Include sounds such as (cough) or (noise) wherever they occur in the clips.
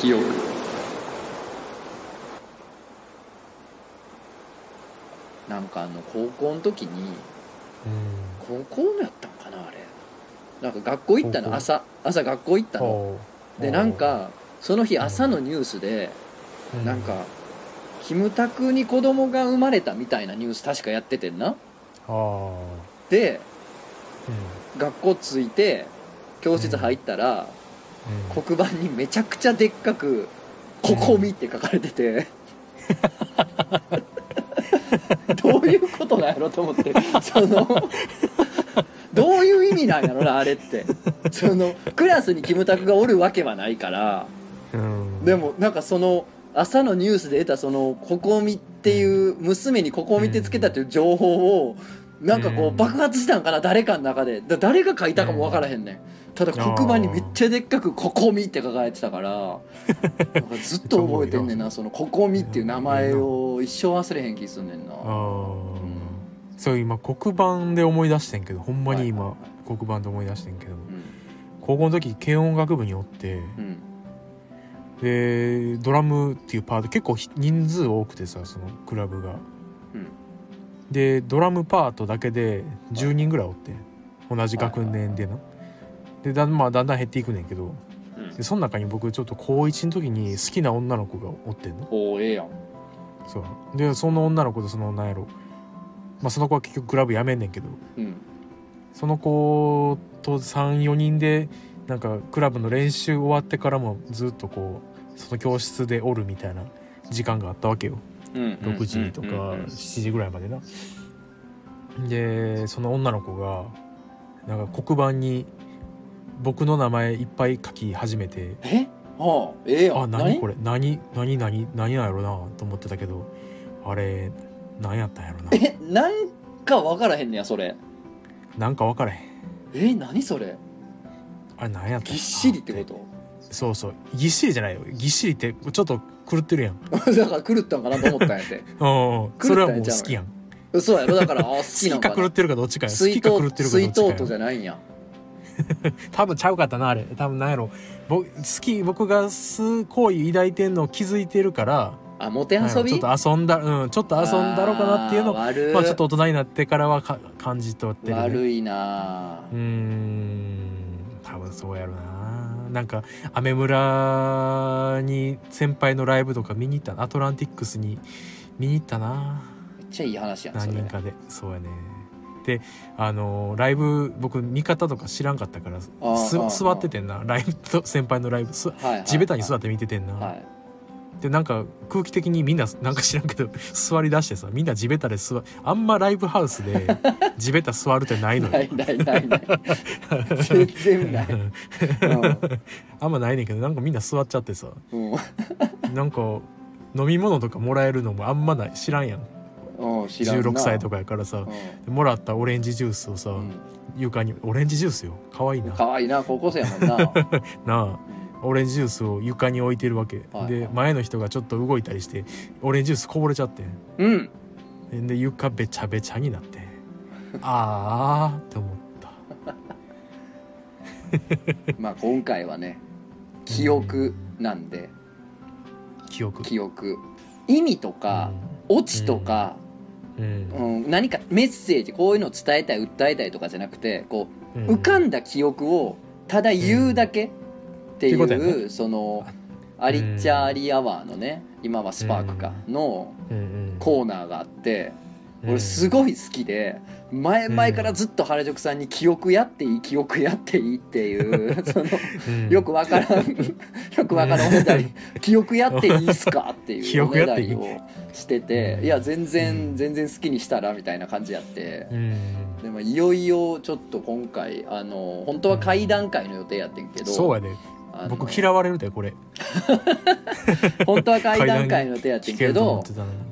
記憶。なんかあの高校の時にうん。高校もやったんかなあれ。なんか学校行ったの？朝。朝学校行ったの。でなんかその日朝のニュースでうなんかキムタクに子供が生まれたみたいなニュース確かやっててんな？でうん。学校着いて教室入ったらうん黒板にめちゃくちゃでっかく「ここみ」って書かれてて。(laughs) どういうことなんやろと思って。そのどういう意味なんやろなあれって。そのクラスにキムタクがおるわけはないから。うん。でもなんかその朝のニュースで得たそのここみっていう娘にここみってつけたっていう情報をなんかこううん。爆発したんかな誰かの中で。だ誰が書いたかも分からへんねんただ黒板にめっちゃでっかく「ここみ」って書かれてたからなんかずっと覚えてんねんな (laughs) その「ここみ」っていう名前を一生忘れへん気すんねんな。そう今黒板で思い出してんけどほんまに今、はい黒板で思い出してんけどうん。高校の時軽音楽部におってうん。でドラムっていうパート結構ひ人数多くてさそのクラブが。うん。でドラムパートだけで10人ぐらいおって同じ学年でなでだん,、まあ、だんだん減っていくねんけどうん。でその中に僕ちょっと高1の時に好きな女の子がおってんの。おおええやん。そう。でその女の子とその女やろ。まあその子は結局クラブ辞めんねんけどうん。その子と34人でなんかクラブの練習終わってからもずっとこうその教室でおるみたいな時間があったわけよ。うん6時とかうんうん。うん7時ぐらいまでな。でその女の子がなんか黒板に僕の名前いっぱい書き始めて。え？はあええやん。あ何これ？何？何？何？何なんやろな？と思ってたけど。あれ何やったんやろな？え？なんか分からへんねやそれ。なんか分からへん。え？何それ？あれ何やったんやぎっしりってこと？そうそう。ぎっしりじゃないよ。ぎっしりってちょっと狂ってるやん。(laughs) だから狂ったんかなと思ったんやって。(laughs) うんうんそれはもう好きやん。嘘やろ。だからあ好好きなんか (laughs) 狂ってるかどっちかや。好水きか狂筒ってるかどっ水筒とじちかやゃないんや (laughs) 多分ちゃうかったなあれ。多分なんやろ。僕好き僕がす好意抱いてんの気づいてるから。あモテ遊び？ちょっと遊んだうんちょっと遊んだろうかなっていうのあー悪い、まあちょっと大人になってからはか感じ取ってる、ね、悪いなうーん多分そうやろな。なんかアメ村に先輩のライブとか見に行ったな。アトランティックスに見に行ったな。めっちゃいい話やん何人かで。そうやねであのライブ僕見方とか知らんかったから座っててんな。ライブと先輩のライブ。すはいはい。はい地べたに座って見ててんな、はい。でなんか空気的にみんななんか知らんけど (laughs) 座りだしてさみんな地べたで座あんまライブハウスで (laughs) 地べた座るってないのよ。ないないないない。全然ない、あんまないねんけどなんかみんな座っちゃってさ。うん。なんか飲み物とかもらえるのもあんまない。知らんやん16歳とかやからさもらったオレンジジュースをさ、ん、床にオレンジジュースよ。かわいいな。うん、かわいいな高校生やもんな、(laughs) なあオレンジジュースを床に置いてるわけ、はいで前の人がちょっと動いたりしてオレンジジュースこぼれちゃってうん、んで床べちゃべちゃになって (laughs) ああって思った。(laughs) まあ今回はね記憶なんで、記憶。記憶。意味とか、オチとか、うんうん。何かメッセージこういうのを伝えたい訴えたいとかじゃなくてこうう浮かんだ記憶をただ言うだけっていってことやう、そのアリッチャーアリアワーのね今はスパークかのうんうん。コーナーがあってうん。俺すごい好きで前々からずっと原宿さんに「記憶やっていい記憶やっていい」っていうそのうん。よくわからんよくわからんおねだり「記憶やっていいっすか?」っていう記おねだりをしててうんいや全然うん。全然好きにしたらみたいな感じやって。うん。でもいよいよちょっと今回あの本当は会談会の予定やってんけどそうやで。あの僕嫌われるでこれ。(laughs) 本当は会談会の予定やってんけど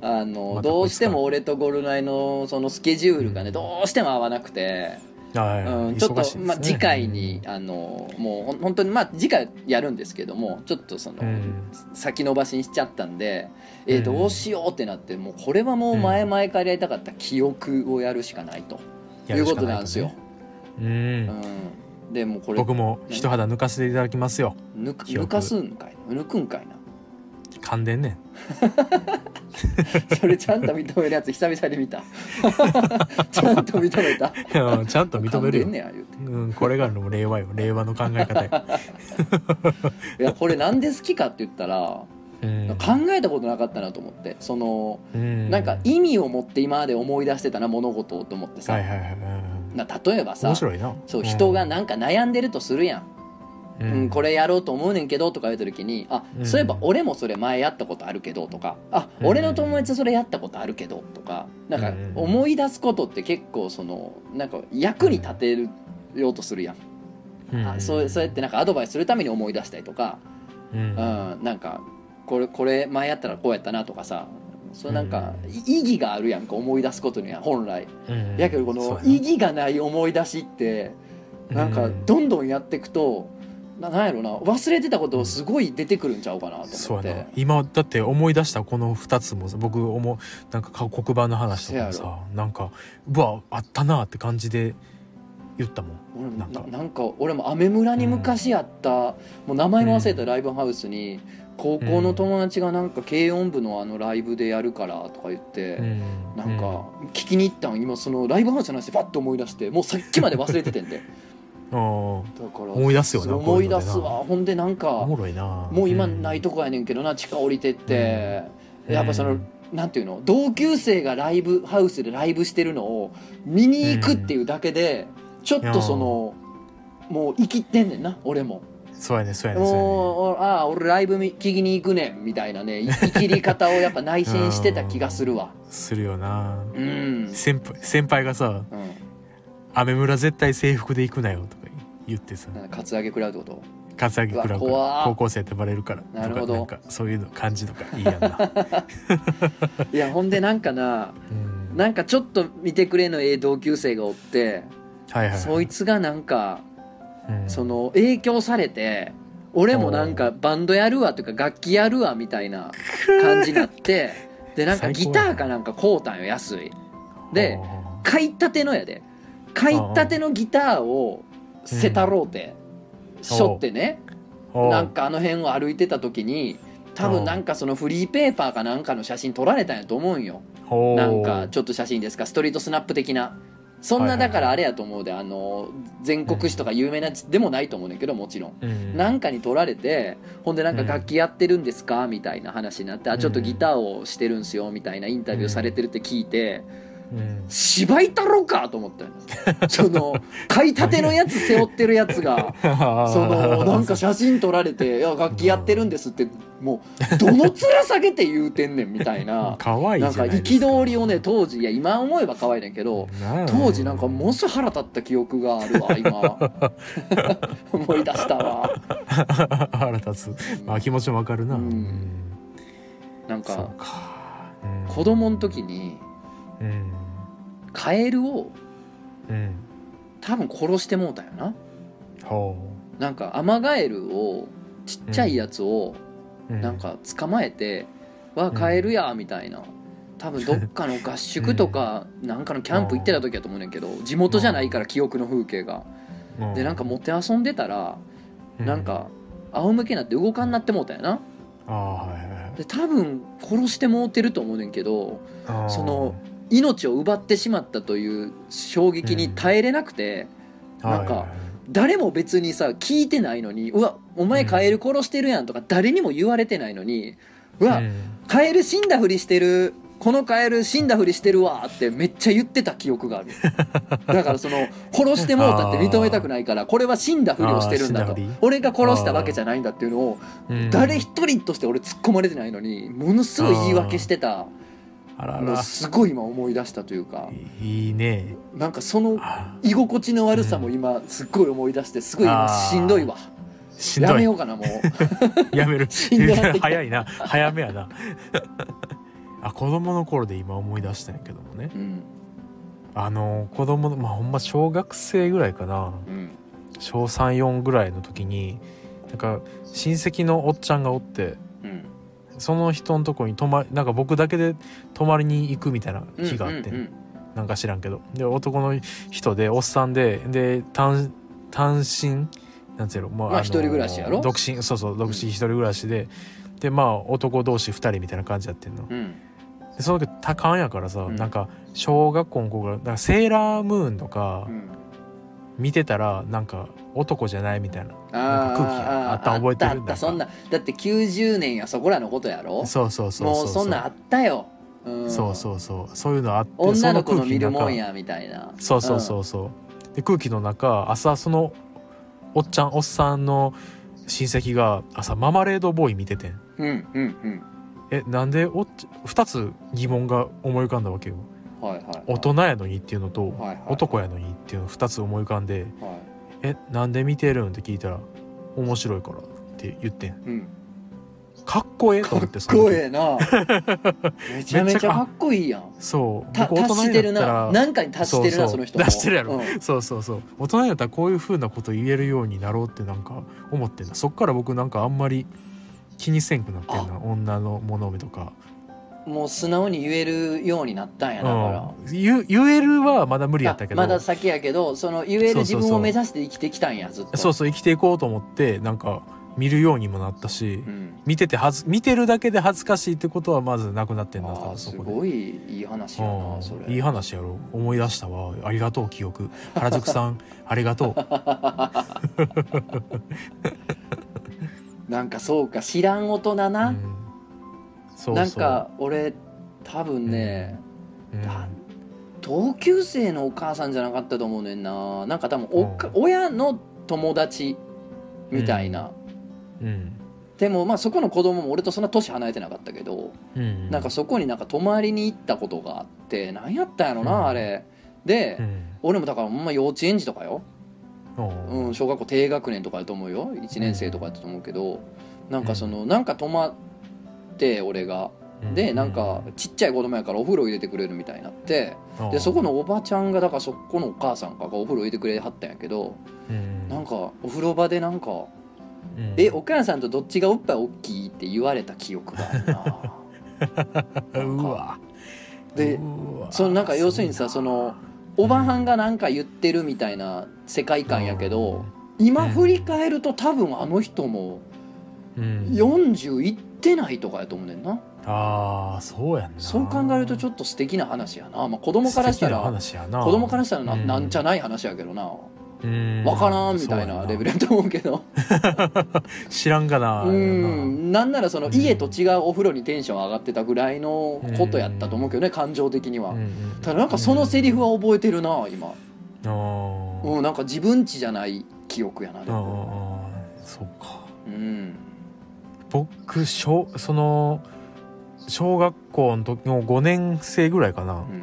あのどうしても俺とゴルナイのそのスケジュールがねうん。どうしても合わなくて。はいうん、ちょっと、ねまあ、次回に、あのもう本当にまあ次回やるんですけどもちょっとその、うん。先延ばしにしちゃったんで、えーうん。どうしようってなってもうこれはもう前々からやりたかった記憶をやるしかないと、いうことなんですよ。ううんんでもうこれ僕も一肌抜かせていただきますよ。抜く記憶。抜かすんかいな？抜くんかいな？噛んでんねん。(laughs) それちゃんと認めるやつ久々に見た。(laughs) ちゃんと認めた。ちゃんと認めるよ。ねうん、これがもう令和よ。令和の考え方よ、(laughs) いやこれなんで好きかって言ったら、うん、考えたことなかったなと思って。そのうん。なんか意味を持って今まで思い出してたな物事をと思ってさ、はいはいはい。な例えばさそう人がなんか悩んでるとするやん、ううんこれやろうと思うねんけどとか言った時にあうん。そういえば俺もそれ前やったことあるけどとかあうん。俺の友達それやったことあるけどとかなんかうん思い出すことって結構そのなんか役に立てるようとするやん、うん。あそうそうやってなんかアドバイスするために思い出したりとか、うん。うん、なんかこれこれ前やったらこうやったなとかさそうなんか意義があるやんか思い出すことには本来。うん。やけどこの意義がない思い出しってなんかうんどんどんやっていくとななんやろな忘れてたことすごい出てくるんちゃうかなと思って。今だって思い出したこの2つもさ僕思うなんかか黒板の話とかもさなんかうわあったなって感じで言ったもん。なんか。俺も雨村に昔あった、もう名前も忘れたライブハウスに高校の友達がなんか軽音部のあのライブでやるからとか言って、うん。なんか聞きに行ったん？今そのライブハウスの話でパッと思い出してもうさっきまで忘れててんで。だから思い出すよなそうこういうのでな。思い出すわほんでなんあおかもろいな。もう今ないとこやねんけどな地下降りてって、うん。やっぱその、うん。なんていうの？同級生がライブハウスでライブしてるのを見に行くっていうだけで、ちょっとその、もう生きってんねんな俺も。そうやねそうやねそうやねもうああ俺ライブ見聞きに行くねんみたいなね生きり方をやっぱ内心してた気がするわ。するよな。うん、先輩先輩がさうん「アメ村絶対制服で行くなよ」とか言ってさ。カツアゲ食らうってこと？カツアゲ食らうから高校生ってバレるから。なるほど。とかなんかそういうの感じとかいいやんな、(laughs) いやほんでなんかなうん、なんかちょっと見てくれのええ同級生がおってはいはいはい。そいつがなんかうんその影響されて俺もなんかバンドやるわとか楽器やるわみたいな感じになってでなんかギターかなんか買うたんよ安い。で買いたてのやで。買いたてのギターをセタローてしょってね。なんかあの辺を歩いてた時に多分なんかそのフリーペーパーかなんかの写真撮られたんやと思うんよ。なんかちょっと写真ですか？ストリートスナップ的なそんなだからあれやと思うで。あの全国紙とか有名なやつでもないと思うねんけどもちろん。うん。なんかに撮られてほんでなんか楽器やってるんですかみたいな話になってあちょっとギターをしてるんすよみたいなインタビューされてるって聞いてうん。芝居太郎かと思ったよ。(laughs) その買いたてのやつ背負ってるやつが (laughs) そのなんか写真撮られて「いや楽器やってるんです」ってもうどの面下げて言うてんねんみたいな。(laughs) 可愛いなんか憤りをね当時いや今思えば可愛いねんけど当時なんかものすごい腹立った記憶があるわ (laughs) 今。思い出したわ。(laughs) 腹立つ。まあ気持ちもわかるな。ううん。んなんかか。うん。子供の時にうんカエルをうん。多分殺してもうたよな。ほなんかアマガエルをちっちゃいやつをううなんか捕まえて「わカエルや」みたいな。多分どっかの合宿とか (laughs) なんかのキャンプ行ってた時やと思うねんけど地元じゃないから記憶の風景が。うでなんかもて遊んでたらうなんか仰向けになって動かんなってもうたよな。で多分殺してもうてると思うねんけどその命を奪ってしまったという衝撃に耐えれなくて、なんか誰も別にさ聞いてないのに「うわお前カエル殺してるやん」とか誰にも言われてないのに「うわうん。カエル死んだふりしてるこのカエル死んだふりしてるわ」ってめっちゃ言ってた記憶がある。(laughs) だからその殺してもうたって認めたくないからこれは死んだふりをしてるんだと。俺が殺したわけじゃないんだっていうのをうん。誰一人として俺突っ込まれてないのにものすごい言い訳してたらら。すごい今思い出したというか。いいね。なんかそのあ。居心地の悪さも今すっごい思い出してすごい今しんどいわ。やめようかなもう。(laughs) やめる。(laughs) 早いな。早めやな。あ子供の頃で今思い出したんやけどもね。うん。あの子供のまあほんま小学生ぐらいかな。うん。小34ぐらいの時になんか親戚のおっちゃんがおってうんその人のとこに泊まなんか僕だけで泊まりに行くみたいなうん日があって、うんなんか知らんけど。で男の人でおっさんでで単単身？なんつうやろもうまあ一人暮らしやろ？独身そうそう独身一人暮らしで、でまあ男同士二人みたいな感じやってんの。うん。でその時多感やからさ、うん。なんか小学校の子がなんかセーラームーンとかうん見てたらなんか男じゃないみたいなあなんか空気があったん覚えてる？んかそんなだって90年やそこらのことやろ？そうそうそうもそう。うそんなんあったよ、うん、そうそうそう。そういうのあって女の子の見るもんやみたいな。そうそうそうそう。で空気の中朝そのおっちゃんおっさんの親戚が朝ママレードボーイ見ててん。うんうんうん。えなんでおっち2つ疑問が思い浮かんだわけよ大人やのにっていうのと、はいはい。男やのにっていうの2つ思い浮かんでは「えなんで見てるん?」って聞いたら「面白いから」って言ってん。いうん。かっこええとかっ思ってその時。こええな。(laughs) めちゃめちゃかっこいいやん。そう。た達してるな。何かに達してるなその人も。達してるやろ。うん。そうそうそう。大人になったらこういうふうなこと言えるようになろうってなんか思ってんだそっから僕なんかあんまり気にせんくなってんな。女の物目とか、もう素直に言えるようになったんやだから。うん、言言えるはまだ無理やったけど。あまだ先やけどその言える自分を目指して生きてきたんやずっと。そうそう生きていこうと思ってなんか見るようにもなったし、うん、見ててはず見てるだけで恥ずかしいってことはまずなくなってんだあ多ーす。ごいいい話やなそれ。うんいい話やろ。思い出したわ。ありがとう記憶。(laughs) 原宿さんありがとう。(laughs) なんかそうか知らん大人な、うんそうなんか俺多分ね、うん。だ同級生のお母さんじゃなかったと思うねんな。なんか多分おか、う親の友達みたいな、うん。でもまあそこの子供も俺とそんな年離れてなかったけど、うんなんかそこになんか泊まりに行ったことがあって何やったんやろな、うん。あれ。で、うん。俺もだからほんま幼稚園児とかよ、おう。ん、小学校低学年とかだと思うよ。1年生とかだと思うけど、なんかそのなんか泊まって俺が。でなんかちっちゃい子供やからお風呂入れてくれるみたいになって。でそこのおばちゃんがだからそこのお母さんかがお風呂入れてくれはったんやけどうん。なんかお風呂場でなんかうん「えお母さんとどっちがおっぱい大きい?」って言われた記憶があるな。(laughs) うわ。でそのなんか要するにさそのおばはんがなんか言ってるみたいな世界観やけど今振り返ると多分あの人もうん。40いってないとかやと思うねんな。ああそうやそう考えるとちょっと素敵な話やな、まあ、子供からしたら話やな。子供からしたらな,、うん。なんちゃない話やけどな。うん。分からんみたいなレベルやと思うけど。(laughs) 知らんがなうん。なんならそのうん家と違うお風呂にテンション上がってたぐらいのことやったと思うけどね感情的には。ただなんかそのセリフは覚えてるな今。うんなんか自分ちじゃない記憶やなであもーそうか。うん僕小その小学校の時の5年生ぐらいかな、うん。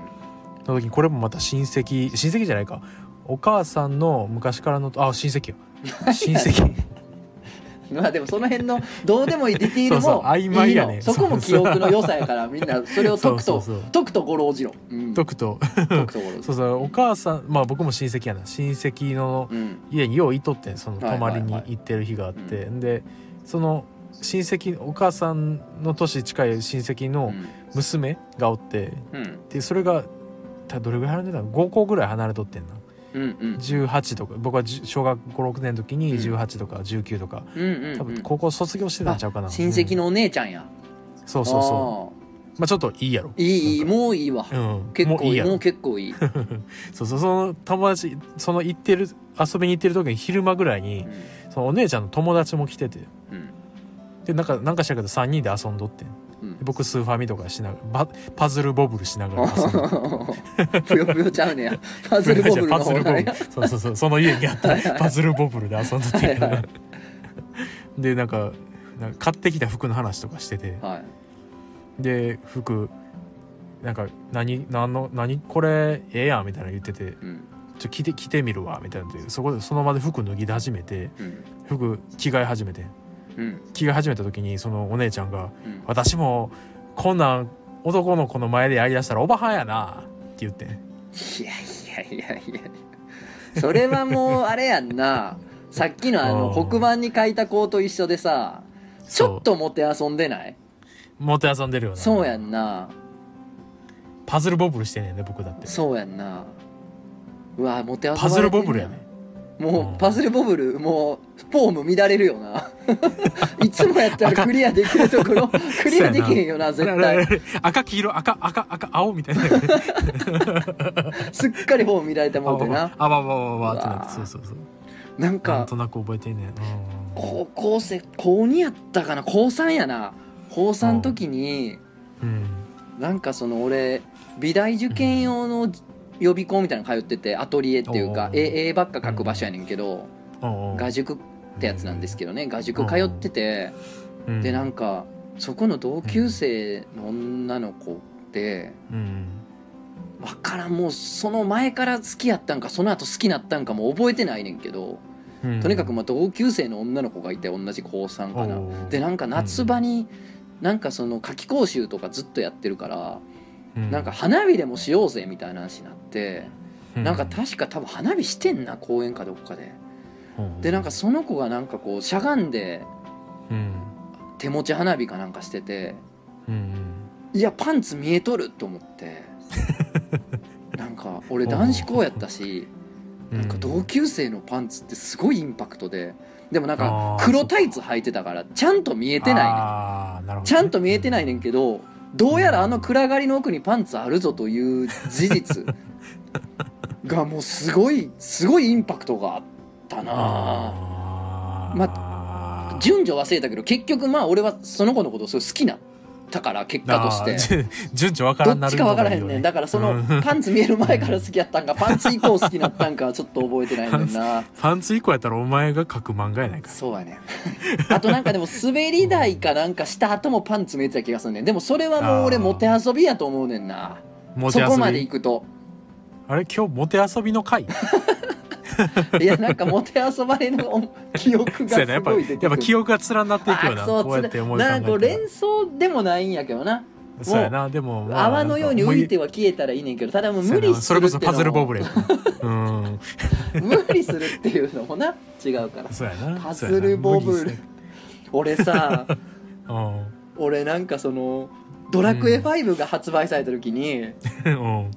の時にこれもまた親戚親戚じゃないか。お母さんの昔からのあ親戚よ。(laughs) 親戚。(laughs) まあでもその辺のどうでもいいディティールもね。そこも記憶の良さやからみんなそれを解くと解くと五郎次郎うん。解くと。そうそう (laughs) お母さんまあ僕も親戚やな。親戚の家によういとってんそのはい泊まりにはいはい行ってる日があって、でその親戚お母さんの年近い親戚の娘がおってうん。でそれがたどれぐらい離れてたの？5個ぐらい離れとってんな。うんうん。18とか。僕は小学56年の時に18とか19とか、うんうん多分高校卒業してたんちゃうかな、うん親戚のお姉ちゃんや。そうそうそう。まあちょっといいやろ。いいもういいわ。うん。結構いいもう結構いい。(laughs) そうそう。その友達その行ってる遊びに行ってる時に昼間ぐらいにそのお姉ちゃんの友達も来てて。うんでなんかなんかしたけど3人で遊んどってん。うん。で僕スーファミとかしながらバパズルボブルしながら。遊んでぷよぷよちゃうねや。パズルボブルの (laughs) そうそうそう。その家にあったパズルボブルで遊んでてはいはいでなんかなんか買ってきた服の話とかしてて。はい。で服なんか何何の何これええやんみたいなの言っててうん。ちょ着て着てみるわみたいなそこでその場で服脱ぎ始めてうん。服着替え始めてうん着始めた時にそのお姉ちゃんがうん「私もこんなん男の子の前でやりだしたらおばはんやな」って言ってん。いやいやいやいや。それはもうあれやんな。(laughs) さっきのあのうん。黒板に書いた子と一緒でさちょっともて遊んでない？もて遊んでるよな。そうやんな。パズルボブルしてんねんね僕だって。そうやんな。うわモテ遊ばれてんパズルボブルやねもうパズルボブルもうフォーム乱れるよな。(laughs) いつもやったらクリアできるところクリアできへんよな絶対。赤黄色赤赤赤青みたいな。(laughs) すっかりフォーム乱れてもうてな。あわわわわってなってそうそうそう。なんなんかとなく覚えてんねん高校生高2やったかな？高3やな。高3の時にうん。なんかその俺美大受験用の予備校みたいなの通っててアトリエっていうか絵絵ばっか描く場所やねんけど画塾ってやつなんですけどね画塾通っててうんでなんかそこの同級生の女の子ってうん。わからんもうその前から好きやったんかその後好きなったんかも覚えてないねんけどうんとにかくまあ同級生の女の子がいて同じ高3かな。でなんか夏場になんかその夏期講習とかずっとやってるからうんなんか花火でもしようぜみたいな話になってなんか確か多分花火してんな公園かどっかで。うんでなんかその子がなんかこうしゃがんでうん。手持ち花火かなんかしててうんいやパンツ見えとると思って。(laughs) なんか俺男子校やったしうん。なんか同級生のパンツってすごいインパクトででもなんか黒タイツ履いてたからちゃんと見えてないねん。ね。ちゃんと見えてないねんけどどうやらあの暗がりの奥にパンツあるぞという事実がもうすごいすごいインパクトがあったな。ま順序忘れたけど結局まあ俺はその子のことすごい好きなったから結果として。順序わからんなるどっちか分からへんねん。だかからそのうん。パンツ見える前から好きやったんかパンツ以降好きになったんかはちょっと覚えてないねんな。(laughs) パンツ以降やったらお前が描く漫画やないか。そうやねん。(laughs) あとなんかでも滑り台かなんかした後もパンツ見えてた気がするねん。でもそれはもう俺モテ遊びやと思うねんな。そこまで行くと。あれ？今日モテ遊びの回？(laughs) いやなんかモテ遊ばれの記憶がすごい出てくる。やっぱ記憶が連なっていくよあなこうやって思いなんか連想でもないんやけどな。そうやな。でもまあ泡のように浮いてはは消えたらいいねんけどただもう無無理すそれこそパズルボブレうん。無理するっていうのもな。違うから。そうやな。パズルボブルそうやな。俺さ (laughs) 俺なんかそのドラクエ5が発売された時に、うん。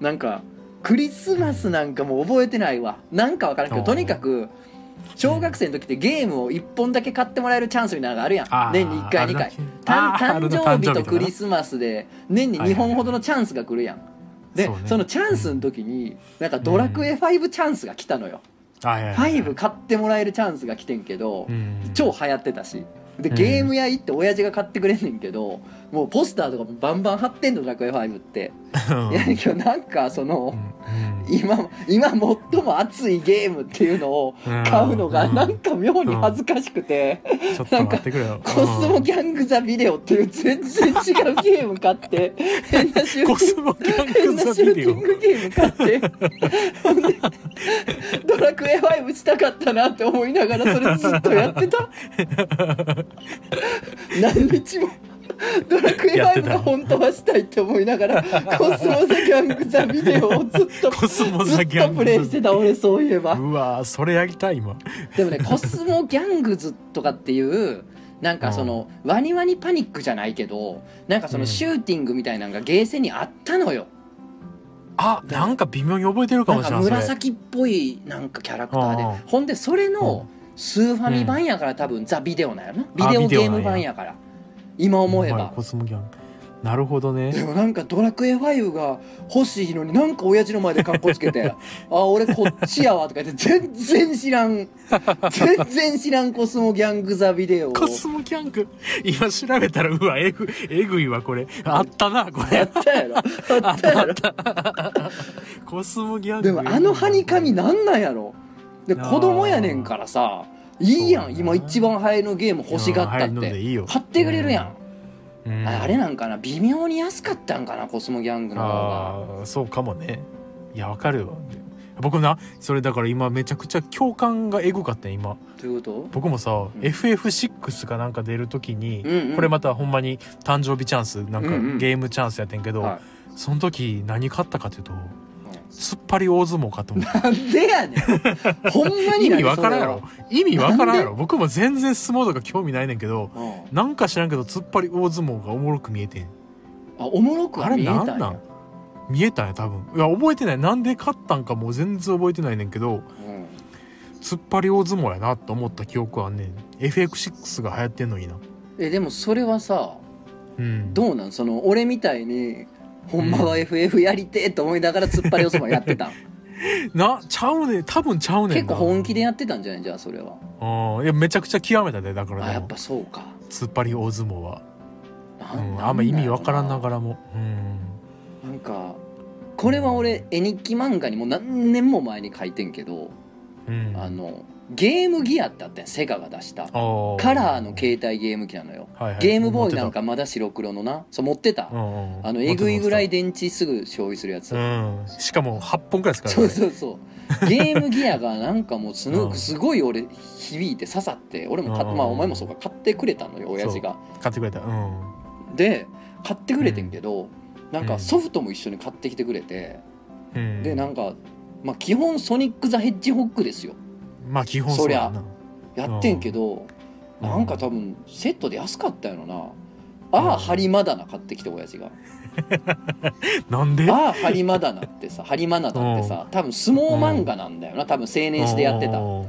なんかクリスマスなんかもう覚えてないわ。なんかわからんけどとにかく小学生の時ってゲームを1本だけ買ってもらえるチャンスみたいなのがあるやん。年に1回2回。誕生日とクリススマスで年に2本ほどのチャンスが来るやん。でね。そのチャンスの時になんかドラクエ5チャンスが来たのよ。5買ってもらえるチャンスが来てんけど超流行ってたし。でうんゲーム屋行って親父が買ってくれんねんけどもうポスターとかもバンバン貼ってんのドラクエ5って。(laughs) いやけどなんかその今今最も熱いゲームっていうのを買うのがなんか妙に恥ずかしくて。ちょっと待ってくれよ。コスモギャング・ザ・ビデオっていう全然違うゲーム買って。変なシューティング。モギャン変グザなシュービデオティングゲーム買って。(laughs) ほんでドラクエ5したかったなって思いながらそれずっとやってた。(laughs) 何日もドラクエ5やってた。が本当はしたいって思いながらコスモ・ザ・ギャング・ザ・ビデオをずっとコスモずっザギャング。とプレイしてた俺そういえば。うわーそれやりたい今。でもねコスモギャングズとかっていうなんかそのワニワニパニックじゃないけどなんかそのうん。シューティングみたいなのがゲーセンにあったのよ、あなんか微妙に覚えてるかもしれない紫っぽいなんかキャラクターで。うん。ほんでそれのスーファミ版やから多分ザ・ビデオなんやろな。ビデオゲーム版やから今思えば。はいコスモギャン。なるほどね。でもなんかドラクエ5が欲しいのになんか親父の前でカッコつけて「(laughs) あ俺こっちやわ」とか言って全然知らん全然知らんコスモギャング・ザ・ビデオを。コスモギャング今調べたらうわえぐえぐいわこれ。あったなこあれったやろ。あったやろ。コスモギャング。でもあのハニカミなんなんやろ。で子供やねんからさいいやん今一番流行りのゲーム欲しがったって。いいよ。買ってくれるやん、うん。ああれなんかな微妙に安かったんかなコスモギャングの方が。あーそうかもね。いやわかるわ。僕なそれだから今めちゃくちゃ共感がエグかったよ今。どういうこ僕もさ、ん。FF6 かなんか出る時に、とうんうん。これまたほんまに誕生日チャンスなんかうんうん。ゲームチャンスやってんけど、はその時何買ったかというと突っ張り大相撲買ったもんなんでやねん。(laughs) ほんまに意味わからんやそろ意味わからんやなろ僕も全然相撲とか興味ないねんけどうん。なんか知らんけど突っ張り大相撲がおもろく見えてん。あおもろく見えたんや。なんなん？見えたんや多分。いや覚えてない。なんで買ったんかもう全然覚えてないねんけどうん。突っ張り大相撲やなと思った記憶はねん。FX6 が流行ってんのにな。えでもそれはさうん。どうなん？その俺みたいにほんまは FF やりてえと思いながら突っ張りおそばやってた。ん (laughs) なちゃうねん。多分ちゃうね結構本気でやってたんじゃないじゃあそれは。ああいやめちゃくちゃ極めたでだからあやっぱそうか。突っ張り大相撲は、なうん、あんま意味わからんながらも。うん。なんかこれは俺絵日記漫画にもう何年も前に書いてんけど、うん。あのゲームギアってあったやんセガが出した。カラーの携帯ゲーム機なのよ。はいはい。ゲームボーイなんかまだ白黒のな。そう持ってた、あのえぐいぐらいで電池すぐ消費するやつ、うん。しかも8本くらいですからそうねそうそう。(laughs) ゲームギアがなんかもうすごすごい俺響いて刺さって俺も買っうんまあお前もそうか。買ってくれたのよ親父が。買ってくれた。うん。で買ってくれてんけど、なんうん。かソフトも一緒に買ってきてくれて、うん。でなんかまあ基本ソニック・ザ・ヘッジホッグですよまあ基本そうやな。やってんけど、うんなんか多分セットで安かったやろな。ああうん。ハリマダナ買ってきて親父が。(laughs) なんで？ああハリマダナってさハリマナダってさ多分相撲漫画なんだよな。多分青年誌でやってた。うん。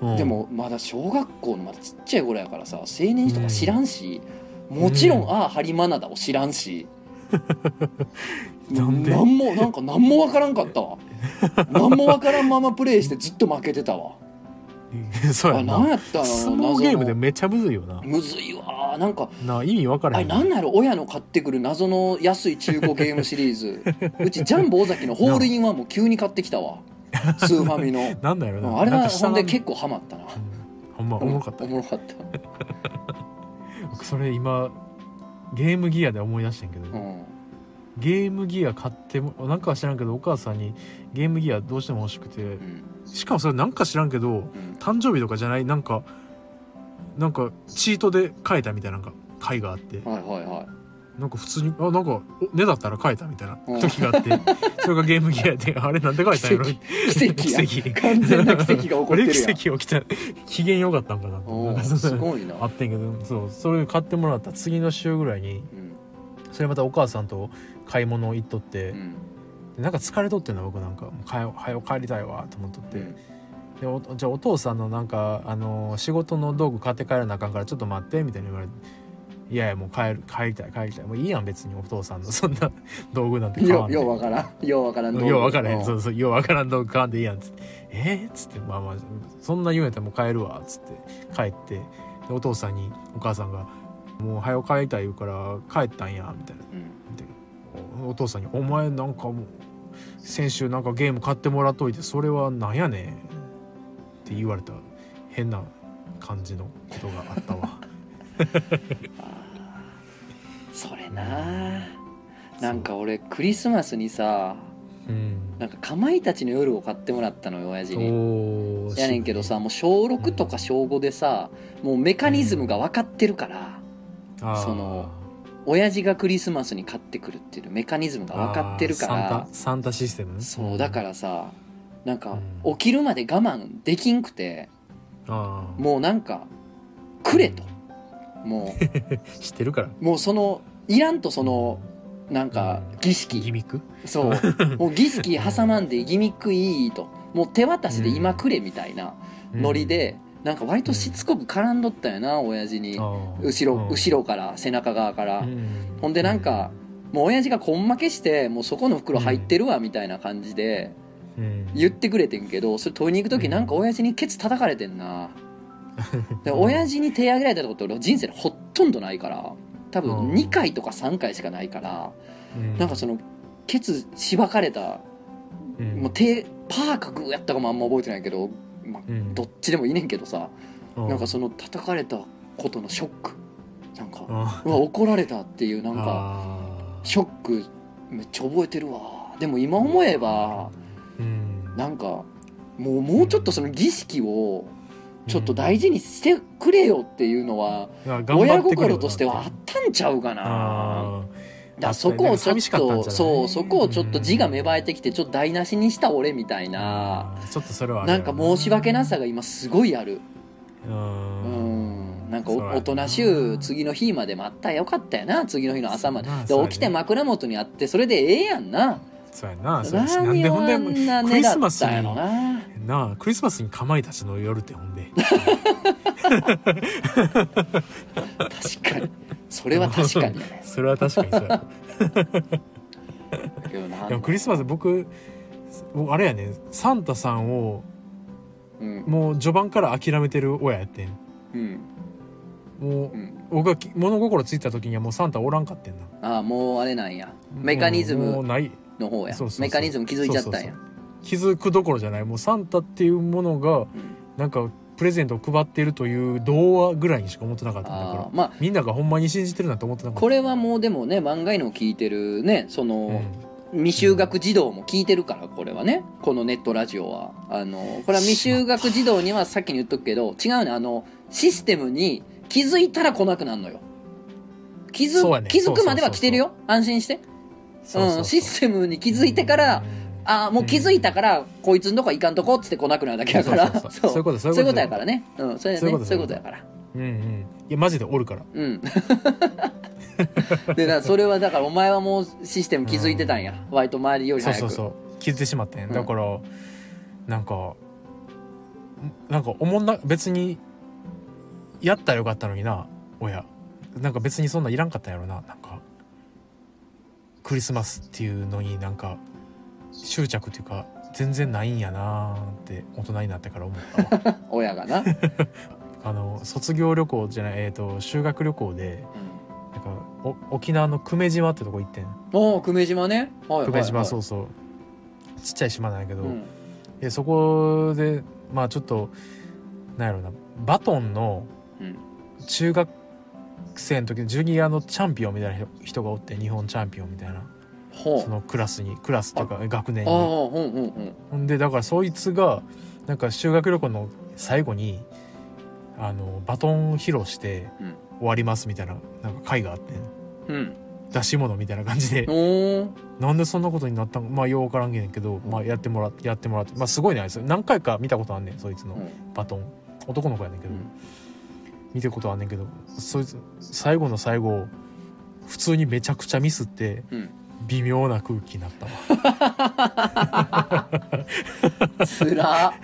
うん。でもまだ小学校のまだちっちゃい頃やからさ青年誌とか知らんし、もちろん、うん。ああハリマナダを知らんし。(laughs) なんで？なんもなんか何もわからんかったわ。何もわからんままプレイしてずっと負けてたわ。あ (laughs) そうやな。何やったの？相撲ゲームでめっちゃむずいよな。むずいわ。なんかな意味わからへん。あれなんなの親の買ってくる謎の安い中古ゲームシリーズ。(laughs) うちジャンボ尾崎のホールインワンも急に買ってきたわ。スーファミの。(laughs) なんだよな。あれはなんかほんで結構ハマったな。うん。ほんまおもろかった。おもろかった。僕それ今ゲームギアで思い出してんけど、うん。ゲームギア買ってもなんかは知らんけどお母さんにゲームギアどうしても欲しくてうんしかもそれなんか知らんけどうん。誕生日とかじゃないなんかなんかチートで買えたみたいななんか回があって。はいはいはい。なんか普通にあなんかお値だったら買えたみたいなうん。時があって。(laughs) それがゲームギアで (laughs) あれなんで買えたんやろ？奇跡や。奇跡。完全な奇跡が起こってるやん。(laughs) 奇跡起きた機嫌良かったんかなすごいな。あってんけどそうそれ買ってもらった次の週ぐらいにうん。それまたお母さんと買い物行っとって、うなんか疲れとってんの僕なんか。もう帰りたいわと思っとって、うん。でおじゃあお父さんのなんかあの仕事の道具買って帰らなあかんからちょっと待ってみたいに言われて「いやいやもう帰る帰りたい帰りたい。もういいやん別にお父さんのそんな (laughs) 道具なんて買わんで。よようわからん。ようわからんよう分からん。そうそうよう分からん道具買わんでいいやんっつって「えっ?」つってまあまあそんな言うんやったらもう帰るわっつって。帰ってでお父さんにお母さんが「もう早く帰りたい言うから帰ったんや」みたいな。うおお父さんに「お前なんかもう先週なんかゲーム買ってもらっといてそれはなんやねん」って言われた変な感じのことがあったわ。それな。なんか俺クリスマスにさうん。なんかかまいたちの夜を買ってもらったのよ親父に。やねんけどさもう小6とか小5でさもうメカニズムが分かってるからあー。その親父がクリスマスに買ってくるっていうメカニズムが分かってるから。タサンタシステム？そうだかららさなんかうん。起きるまで我慢できんくてあー。もうなんかくれと。も (laughs) 知ってるから。うもうそのいらんとそのなんか儀ギ式ミック？そう。(laughs) もう儀式挟まんでギミックいいと。もう手渡しで今くれみたいなノリでなんか割としつこく絡んどったよな親父に。後ろ後ろから背中側から。ほんでなんかもう親父が根負けしてもうそこの袋入ってるわみたいな感じで言ってくれてんけどそれ問いに行く時なんか親父にケツ叩かれてんな。(laughs) で親父に手挙げられたこと俺人生でほとんどないから多分うん。2回とか3回しかないからなんかそのケツしばかれたもう手パーかグーやったかもあんま覚えてないけど、まあ、どっちでもいいねんけどさなんかその叩かれたことのショックなんかうわ怒られたっていうなんかショックめっちゃ覚えてるわ。でも今思えばなんかもうもうちょっとその儀式をちょっと大事にしてくれよっていうのは親心としてはあったんちゃうかなだそこをちょっとそうそこをちょっと字が芽生えてきてちょっと台無しにした俺みたいな。ちょっとそれはなんか申し訳なさが今すごいある。うん。なんかおとなしゅう次の日まで待った。らよかったよな次の日の朝まで。で起きて枕元にあってそれでええやんな。そうやな何をあんな狙ったんやろな。なあクリスマスにかまいたちの夜ってほんで。確かにそれは確かにね。(laughs) それは確かにそうや。だけどなでもクリスマス僕あれやねサンタさんをうん。もう序盤から諦めてる親やってん。うん。もううん。僕がき物心ついた時にはもうサンタおらんかってんな。ああもうあれなんや。メカニズムの方や。そうそうメカニズム気づいちゃったんや。気づくどころじゃない。もうサンタっていうものがうん。なんかプレゼントを配っているという童話ぐらいにしか思ってなかったんだからまあみんながほんまに信じてるなんて思ってなかった。これはもうでもね漫画の聞いてるねその、うん。未就学児童も聞いてるからこれはね。このネットラジオは。あのこれは未就学児童にはさっきに言っとくけど違うね。あのシステムに気づいたら来なくなるのよ。気づ,、ね。気づくまでは来てるよ。安心して。そうん、システムに気づいてから、ああもう気づいたから、こいつんとこ行かんとこっつって来なくなるだけやから。そういうことそそうういうことやからね。うんそれね。そういうことそういうこと。やから。うんうん。いやマジでおるから。うん。(laughs) でなそれはだからお前はもうシステム気づいてたんや、割と周りより早く。そうそうそう。気づいてしまったんや。うん。だから、なんかなんかおもんな別にやったらよかったのにな親。なんか別にそんなんいらんかったんやろな。なんかクリスマスっていうのになんか執着っていうか全然ないんやなって大人になってから思ったわ。(laughs) 親がな、うんあの卒業旅行じゃないえっ、と修学旅行でなんかお沖縄の久米島ってとこ行ってん。おお久米島ね。はい久米島そうそう。ちっちゃい島なんやけど、うん。でそこでまあちょっとなんやろなバトンのうん。中学生の時のジュニアのチャンピオンみたいな人人がおって日本チャンピオンみたいなそのクラスにクラスというか学年に。ほんでだからそいつがなんか修学旅行の最後にあのバトン披露してうん。終わりますみたいななんか会があってうん。出し物みたいな感じで。なんでそんなことになったのまあよう分からんけんけど、まあ、やってもらってやってもらって。まあすごいねあいつ何回か見たことあんねんそいつのうん。バトン。男の子やねんけど、うん。見たことあんねんけどそいつ最後の最後普通にめちゃくちゃミスってうん微妙な空気になったわ。つら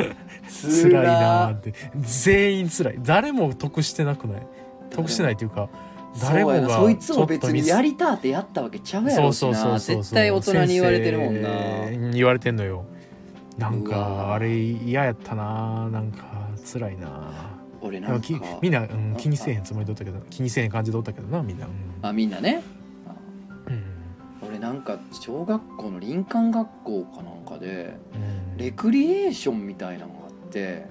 辛いなーって。全員辛い。誰も得してなくない？得してないっていうか誰もがそいつも別にやりたってやったわけちゃうやろしそうそうそうなそう。絶対大人に言われてるもんな。言われてんのよ。なんかあれ嫌やったななんか辛いな俺なんかみんな、うん、気にせえへんつもりでおったけど気にせえへん感じでおったけどなみんな、うん。あみんなねなんか小学校の林間学校かなんかでうん。レクリエーションみたいなのがあって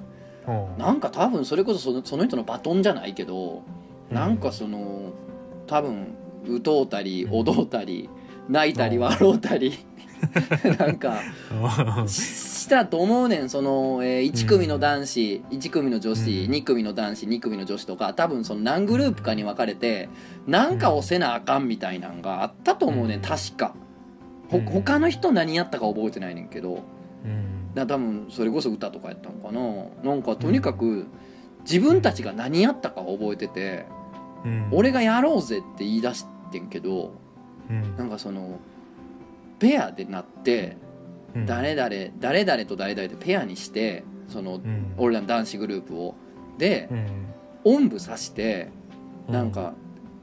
うん。なんか多分それこそそのその人のバトンじゃないけどなんかその多分歌うたりうん。踊ったり泣いたり笑うたり (laughs) なんかうんしたと思うねん。その、え1組の男子1組の女子うん。2組の男子2組の女子とか多分その何グループかに分かれてなんかをせなあかんみたいなんがあったと思うねん。うん。確か。ほうん。他の人何やったか覚えてないねんけど。うん。だ多分それこそ歌とかやったのかな。なんかとにかく自分たちが何やったかを覚えててうん。俺がやろうぜって言い出してんけどうん。なんかそのペアでなってうん。誰々誰々と誰々でペアにしてそのうん。俺らの男子グループを。でうん。おんぶさしてなんか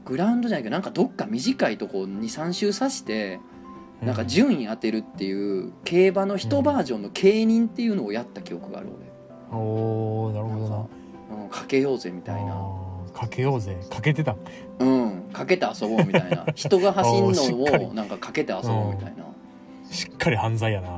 グラウンドじゃないけどなんかどっか短いとこ23周さしてなんか順位当てるっていう競馬の一バージョンの競輪っていうのをやった記憶があるおおなるほどな。うん、かけようぜみたいな。かけようぜ。かけてた。うんかけて遊ぼうみたいな。(laughs) 人が走んのをなんかかけて遊ぼうみたいなしっかり犯罪やな。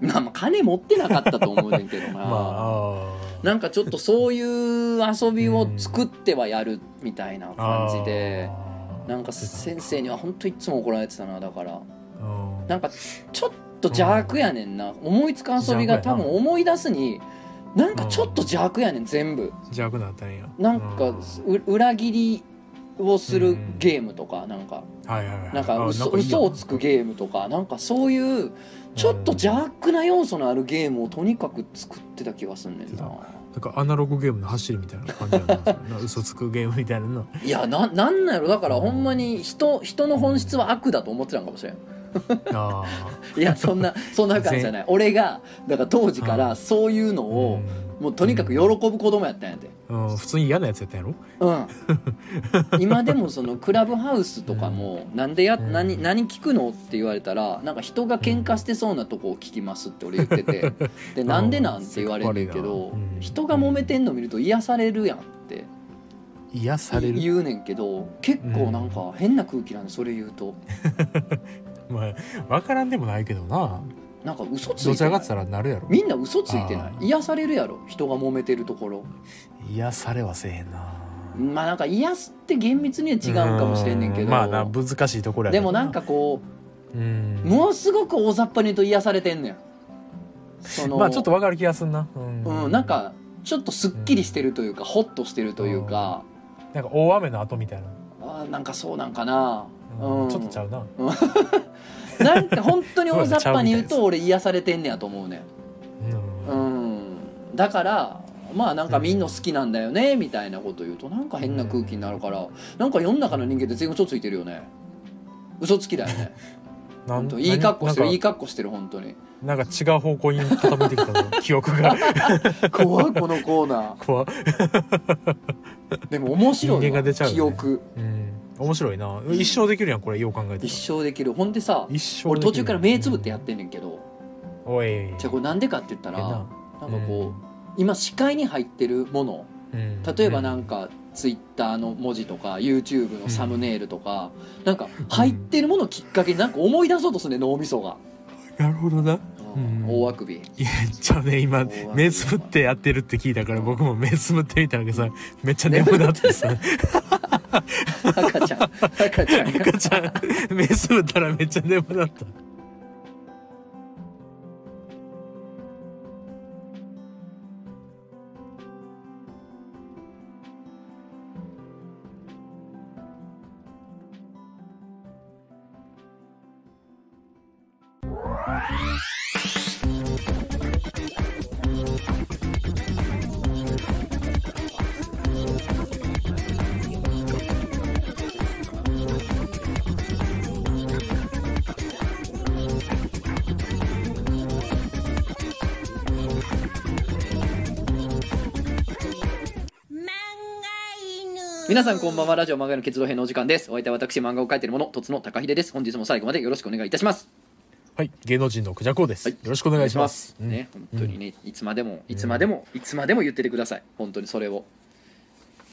まあまあ金持ってなかったと思うねんけどな、(laughs) まあなんかちょっとそういう遊びを作ってはやるみたいな感じで、あー。なんか先生には本当いつも怒られてたなだから。うん。なんかちょっと邪悪やねんな、思いつかん遊びが多分思い出すになんかちょっと邪悪やねん全部。邪悪なったんや。なんかうう裏切りをするうん。ゲームとかなんか。はいはいはい。なんかあ嘘をつくゲームとかなんかそういうちょっと邪悪な要素のあるゲームをとにかく作ってた気がすんねんな。なんかアナログゲームの走りみたいな感じやな (laughs) 嘘つくゲームみたいなの。いやななんなんやろ。だからほんまに人人の本質は悪だと思ってたんかもしれん。あ (laughs) いやそんなそんな感じじゃない。(laughs) 俺がだから当時からそういうのあを、もうとにかく喜ぶ子供やったんやて。うん、うん普通に嫌なやつやったんやろ？うん。今でもそのクラブハウスとかもなんでやうん。何何聞くのって言われたらなんか人が喧嘩してそうなとこを聞きますって俺言ってて。(laughs) でなんでなんて言われるけどうん。人が揉めてんの見ると癒されるやんって。癒される？言うねんけど結構なんか変な空気なんでそれ言うと。(laughs) まあ分からんでもないけどななんか嘘つどいてない？ちらかって言ったらなるやろ。みんな嘘ついてない？癒されるやろ？人が揉めてるところ。癒されはせえへんな。まあなんか癒すって厳密には違うかもしれんねんけど。うまあな難しいところやでもなんかこうん。うものすごく大雑把に言うと癒されてんねんそのまあちょっと分かる気がすんな。うん、うんなんかちょっとすっきりしてるというか、ホッとしてるというか、なんか大雨の後みたいな、あーなんかそうなんかな、うん。うん。ちょっとちゃうななんか本当に大雑把に言うと俺癒されてんねやと思うね。うん。うん。だからまあなんかみんな好きなんだよねみたいなこと言うとなんか変な空気になるからなんか世の中の人間って全員嘘ついてるよね。嘘つきだよね。(laughs) なん本当いい格好してるいい格好してる本当に。なんか違う方向に傾いてきたぞ (laughs) 記憶が。(laughs) 怖いこのコーナー。でも面白い人間がわ出ちゃうよね。記憶。うん面白いな。一生できるやんこれよう考えて一生できる。ほんでさ一生俺途中から目つぶってやっってんねんけど。おい。じゃあこれなんでかって言ったらええな。なんかこう今視界に入ってるもの。うん。例えばなんかツイッターの文字とか YouTube のサムネイルとかなんか入ってるものをきっかけになんか思い出そうとするね脳みそが、なるほどな。うんうん大あくび。いやじゃあね今目つぶってやってるって聞いたから僕も目つぶってみたらさめっちゃ眠なってさ。赤ちゃん。赤ちゃん。が赤ちゃん。目つぶったらめっちゃ眠なった皆さんこんばんは。ラジオ漫画の結動編のお時間です。お相手は私漫画を描いている者とつの高秀です。本日も最後までよろしくお願いいたします。はい。芸能人のクジャコウです、はい。よろしくお願いします。お願いします。ね。本当にねいつまでもいつまでもいつまでも言っててください。本当にそれを。うん、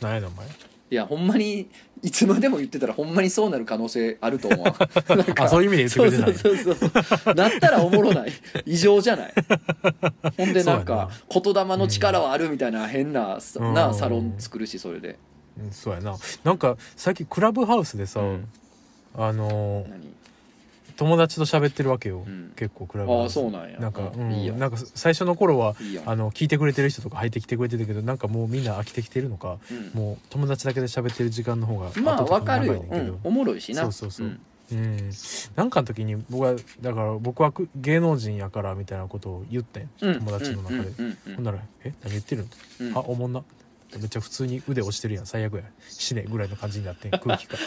何やねんお前。いやほんまにいつまでも言ってたらほんまにそうなる可能性あると思う (laughs) なんかあそういう意味で言ってくれてないそうそうそうそう。なったらおもろない。異常じゃない。(laughs) ほんでなんか言霊の力はあるみたいな変な、うん。なサロン作るしそれでうんそうやな。なんか最近クラブハウスでさ、うん。あのー何？友達と喋ってるわけよ、うん。結構クラブハああウスそうなんや。なんか、うん、いいやなんか最初の頃はいいやあの聞いてくれてる人とか入ってきてくれてたけどなんかもうみんな飽きてきてるのかうん。もう友達だけで喋ってる時間の方がまあわかるよ、長いねんけど。うん、おもろいしな。そうそうそう。んん。うん、なんかの時に僕はだから僕はく芸能人やからみたいなことを言ってんうん。友達の中で、うん。うん。うん。ほんなら「え？何言ってるん?」うん。あおもんな」めっちゃ普通に腕押してるやん。最悪や。死ねぐらいの感じになってん空気が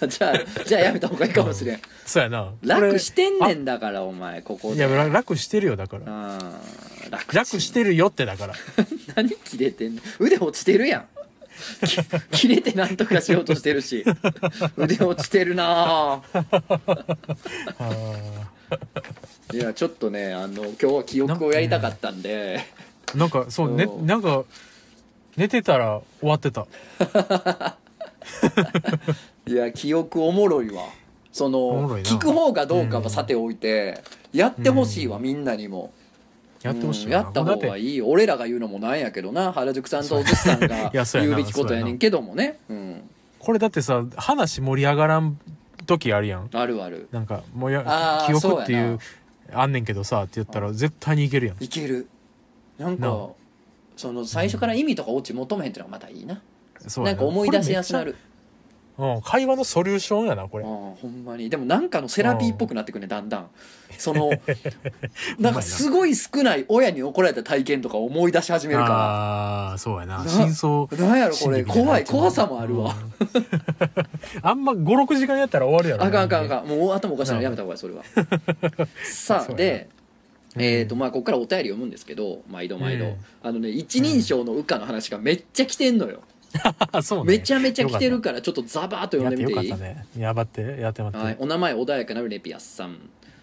(laughs) じゃあじゃあやめた方がいいかもしれん。そうやな。楽してんねんだからお前ここで。いやら楽してるよだから。うん。楽楽してるよってだから。(laughs) 何切れてんの？腕落ちてるやん。き切れてなんとかしようとしてるし。(laughs) 腕落ちてるなぁ。あ (laughs) いやちょっとねあの今日は記憶をやりたかったんで。ーなんかそうねうん。なんか寝てたら終わってた。(laughs) いや記憶おもろいわ。その聞く方がどうかはさておいて、やってほしいわ、みんなにも。やってほしいうんやった方がいい。俺らが言うのもなんやけどな原宿さんとおじさんが言うべきことやねんけどもね。うん。これだってさ話盛り上がらん時あるやん。あるある。なんかもうや記憶っていうあんねんけどさって言ったら絶対にいけるやん。いける。なんかその最初から意味とかオチ求めへんってのがまたいいな、そうやなんか思い出しやすなるうん、会話のソリューションやなこれ。ああほんまに。でもなんかのセラピーっぽくなってくるねだんだん。その (laughs) なんかすごい少ない親に怒られた体験とか思い出し始めるかああーそうやな。な真相らなんやろこれ。心理みたい。な怖い怖さもあるわ。うん。(laughs) あんま56時間やったら終わるやろ。あかんあかんあかん。もう頭おかしいのやめた方がいいそれは。(laughs) さそうやな。あでうん。えーとまあここからお便り読むんですけど毎度毎度、うん。あのね一人称の羽化の話がめっちゃ来てんのよ、あ (laughs) そうね。めちゃめちゃ来てるからちょっとザバーっとやって読んでみていい？よかったね。やばってやってはい、お名前穏やかなるレピアスさん。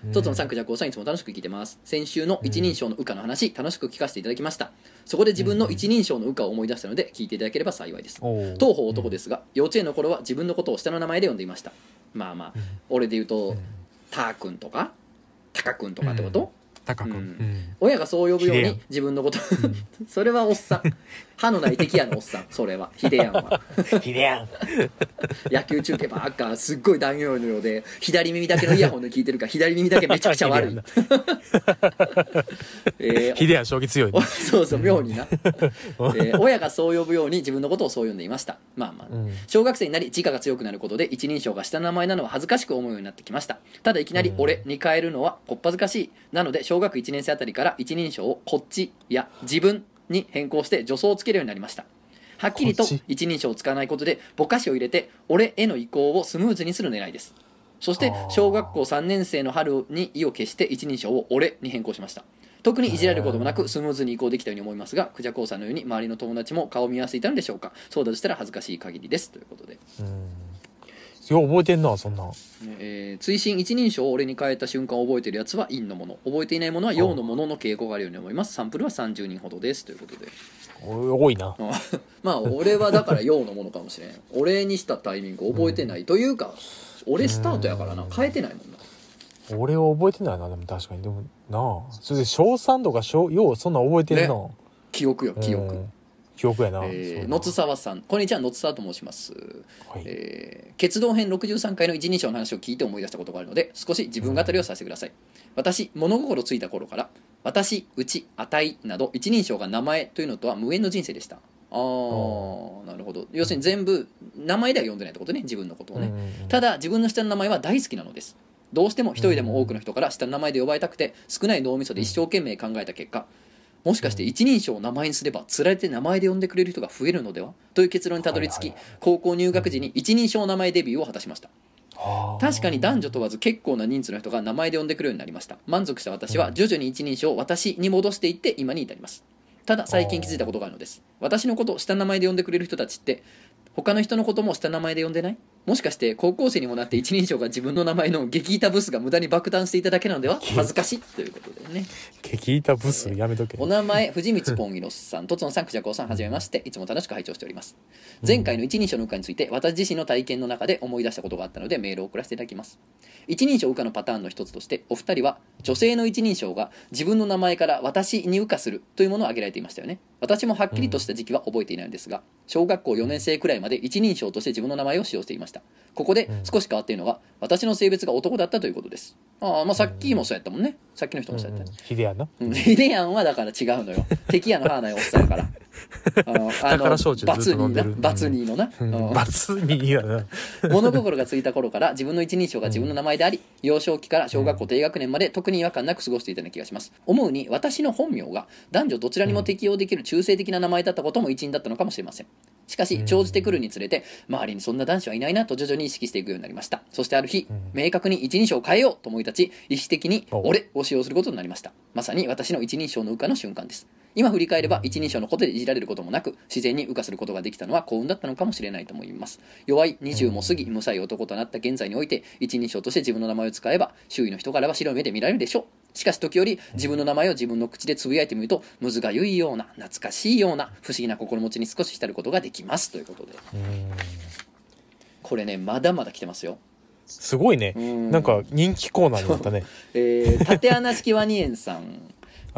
うん。トトのサンクジャコウさんいつも楽しく聞いてます。先週の一人称の羽化の話楽しく聞かせていただきました。そこで自分の一人称の羽化を思い出したので聞いていただければ幸いです。おう当方男ですが幼稚園の頃は自分のことを下の名前で呼んでいました。まあまあ。うん。俺で言うとうん。ターくんとかタカくんとかってこと、高く、うんうん。親がそう呼ぶように自分のこと。(laughs) それはおっさん歯のない敵やのおっさん。それは。ヒデヤンは。ひでやん野球中継ばっかすっごい大名のようで左耳だけのイヤホンで聞いてるから左耳だけめちゃくちゃ悪い、(laughs) えーひでやん将棋強いね。おそうそう妙にな、(laughs) えー親がそう呼ぶように自分のことをそう呼んでいました。まあまあ、うん。小学生になり自我が強くなることで一人称が下の名前なのは恥ずかしく思うようになってきました。ただいきなり「俺」に変えるのはこっぱずかしい。なので小学1年生あたりから一人称を「こっち」や「自分」に変更して助走をつけるようになりました。はっきりと一人称を使わないことでぼかしを入れて「俺」への移行をスムーズにする狙いです。そして小学校3年生の春に意を決して一人称を「俺」に変更しました。特にいじられることもなくスムーズに移行できたように思いますがクジャコウさんのように周りの友達も顔を見合わせていたのでしょうか。そうだとしたら恥ずかしい限りです。ということで、うんよう覚えてんなそんなん。えー追伸一人称を俺に変えた瞬間を覚えているやつは陰のもの。覚えていないものは陽のものの傾向があるように思います。サンプルは30人ほどです。ということで。お多いな。あ。(laughs) まあ俺はだから陽のものかもしれん。俺にしたタイミング覚えてない、というか俺スタートやからな。変えてないもんな。俺は覚えてないな。でも確かに。でもなあ。それで小3とか小ようそんなん覚えてんな、記憶よ記憶、うん記憶やな、えー、野津沢さん。こんにちは野津沢と申します。はい。えー決動編63回の一人称の話を聞いて思い出したことがあるので少し自分語りをさせてください、私物心ついた頃から私うちあたいなど一人称が名前というのとは無縁の人生でした。あーなるほど。要するに全部名前では呼んでないってことね自分のことをね、うんうんうん。ただ自分の下の名前は大好きなのです。どうしても一人でも多くの人から下の名前で呼ばれたくて少ない脳みそで一生懸命考えた結果もしかして一人称を名前にすればつられて名前で呼んでくれる人が増えるのでは？という結論にたどり着き高校入学時に一人称名前デビューを果たしました。はあ。確かに男女問わず結構な人数の人が名前で呼んでくるようになりました。満足した私は徐々に一人称を私に戻していって今に至ります。ただ最近気づいたことがあるのです。私のことを下の名前で呼んでくれる人たちって他の人のことも下の名前で呼んでない？もしかして高校生にもなって一人称が自分の名前の激痛ブスが無駄に爆弾していただけなのでは？恥ずかしい。ということでね。聞いたブス？やめとけ。お名前 (laughs) 藤光ポンギロスさんとつのさんくじゃこうさんはじめましていつも楽しく拝聴しております。前回の一人称の羽化について私自身の体験の中で思い出したことがあったのでメールを送らせていただきます。一人称羽化のパターンの一つとしてお二人は女性の一人称が自分の名前から私に羽化するというものを挙げられていましたよね。私もはっきりとした時期は覚えていないのですが小学校4年生くらいまで一人称として自分の名前を使用していましたここで少し変わっているのが私の性別が男だったということです。ああまあさっきもそうやったもんね。さっきの人もそうやった。ねヒデやなうん。ヒデヤンはだから違うのよ。(laughs) 敵やの歯ないおっさんやから。あのあのバツニーな。バツニーのな、うん。バツにやな。物心がついた頃から自分の一人称が自分の名前であり、幼少期から小学校低学年まで特に違和感なく過ごしていたような気がします。思うに私の本名が男女どちらにも適用できる中性的な名前だったことも一因だったのかもしれませんしかし長じてくるにつれて周りにそんな男子はいないなと徐々に意識していくようになりました。そしてある日、明確に一人称を変えようと思い立ち意識的に「お俺」を使用することになりました。まさに私の一人称の羽化の瞬間です今振り返れば一人称のことでいじられることもなく自然に羽化することができたのは幸運だったのかもしれないと思います。弱い20も過ぎ無才男となった現在において一人称として自分の名前を使えば周囲の人からは白い目で見られるでしょう。しかし時折自分の名前を自分の口でつぶやいてみるとむずがゆいような懐かしいような不思議な心持ちに少し浸ることができます。ということで。うん。これねまだまだ来てますよ。すごいね。うん。なんか人気コーナーになったね。(laughs) えー、縦穴式ワニエンさん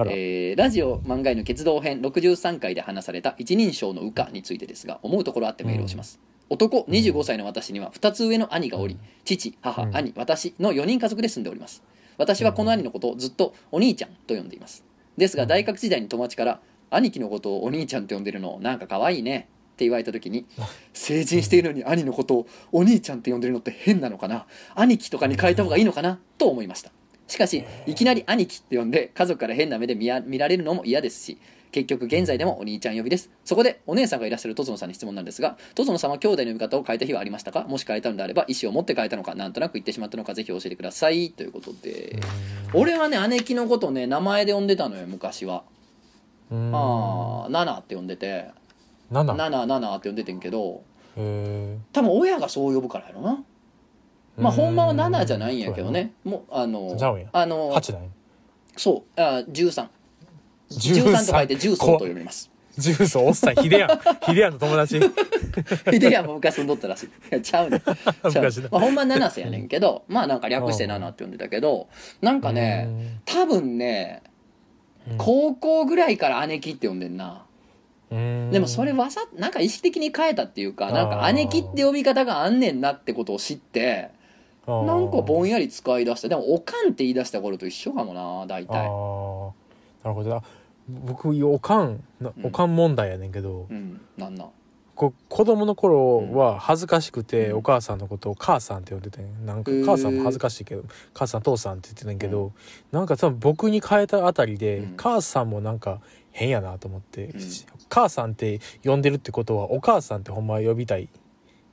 えーラジオ漫画への決動編63回で話された一人称の羽化についてですが思うところあってメールをします、男25歳の私には2つ上の兄がおり父母、うん。兄私の4人家族で住んでおります。私はこの兄のことをずっとお兄ちゃんと呼んでいます。ですが大学時代に友達から兄貴のことをお兄ちゃんと呼んでるのなんか可愛いねって言われた時に (laughs) 成人しているのに兄のことをお兄ちゃんって呼んでるのって変なのかな？兄貴とかに変えた方がいいのかな？と思いましたしかしいきなり兄貴って呼んで家族から変な目で見や見られるのも嫌ですし結局現在でもお兄ちゃん呼びです。そこでお姉さんがいらっしゃるとつのさんに質問なんですがとつのさんは兄弟の呼び方を変えた日はありましたか？もし変えたのであれば意思を持って変えたのか？なんとなく言ってしまったのかぜひ教えてください。ということで。俺はね姉貴のことね名前で呼んでたのよ昔は。うん。ああナナって呼んでて。7ナ？ナナナって呼んでてんけど。へ多分親がそう呼ぶからやろな。ーまあほんまは7じゃないんやけどね。もうあのちゃうんや。あの8だねそうあ13 13と書いて重曹と呼びます。ジュースおっさんヒデヤン。(laughs) ヒデヤンの友達。ヒデヤも昔住んどったらしい。いやちゃうねん。(laughs) ちゃう。昔だまあ、ほんま七瀬やねんけどまあなんか略して7って呼んでたけどなんかね多分ねうん。高校ぐらいから姉貴って呼んでんな。うん。でもそれわざなんか意識的に変えたっていうかなんか姉貴って呼び方があんねんなってことを知ってなんかぼんやり使い出した。でもおかんって言い出した頃と一緒かもな大体。なるほど。な僕おかんなうん。おかん問題やねんけど、うん。なんなん？こ子供の頃は恥ずかしくて、うん。お母さんのことを母さんって呼んでてなんか母さんも恥ずかしいけど母さん父さんって言ってたんやけど、なんか多分僕に変えたあたりで、うん。母さんもなんか変やなと思って、ん。母さんって呼んでるってことはお母さんってほんま呼びたい、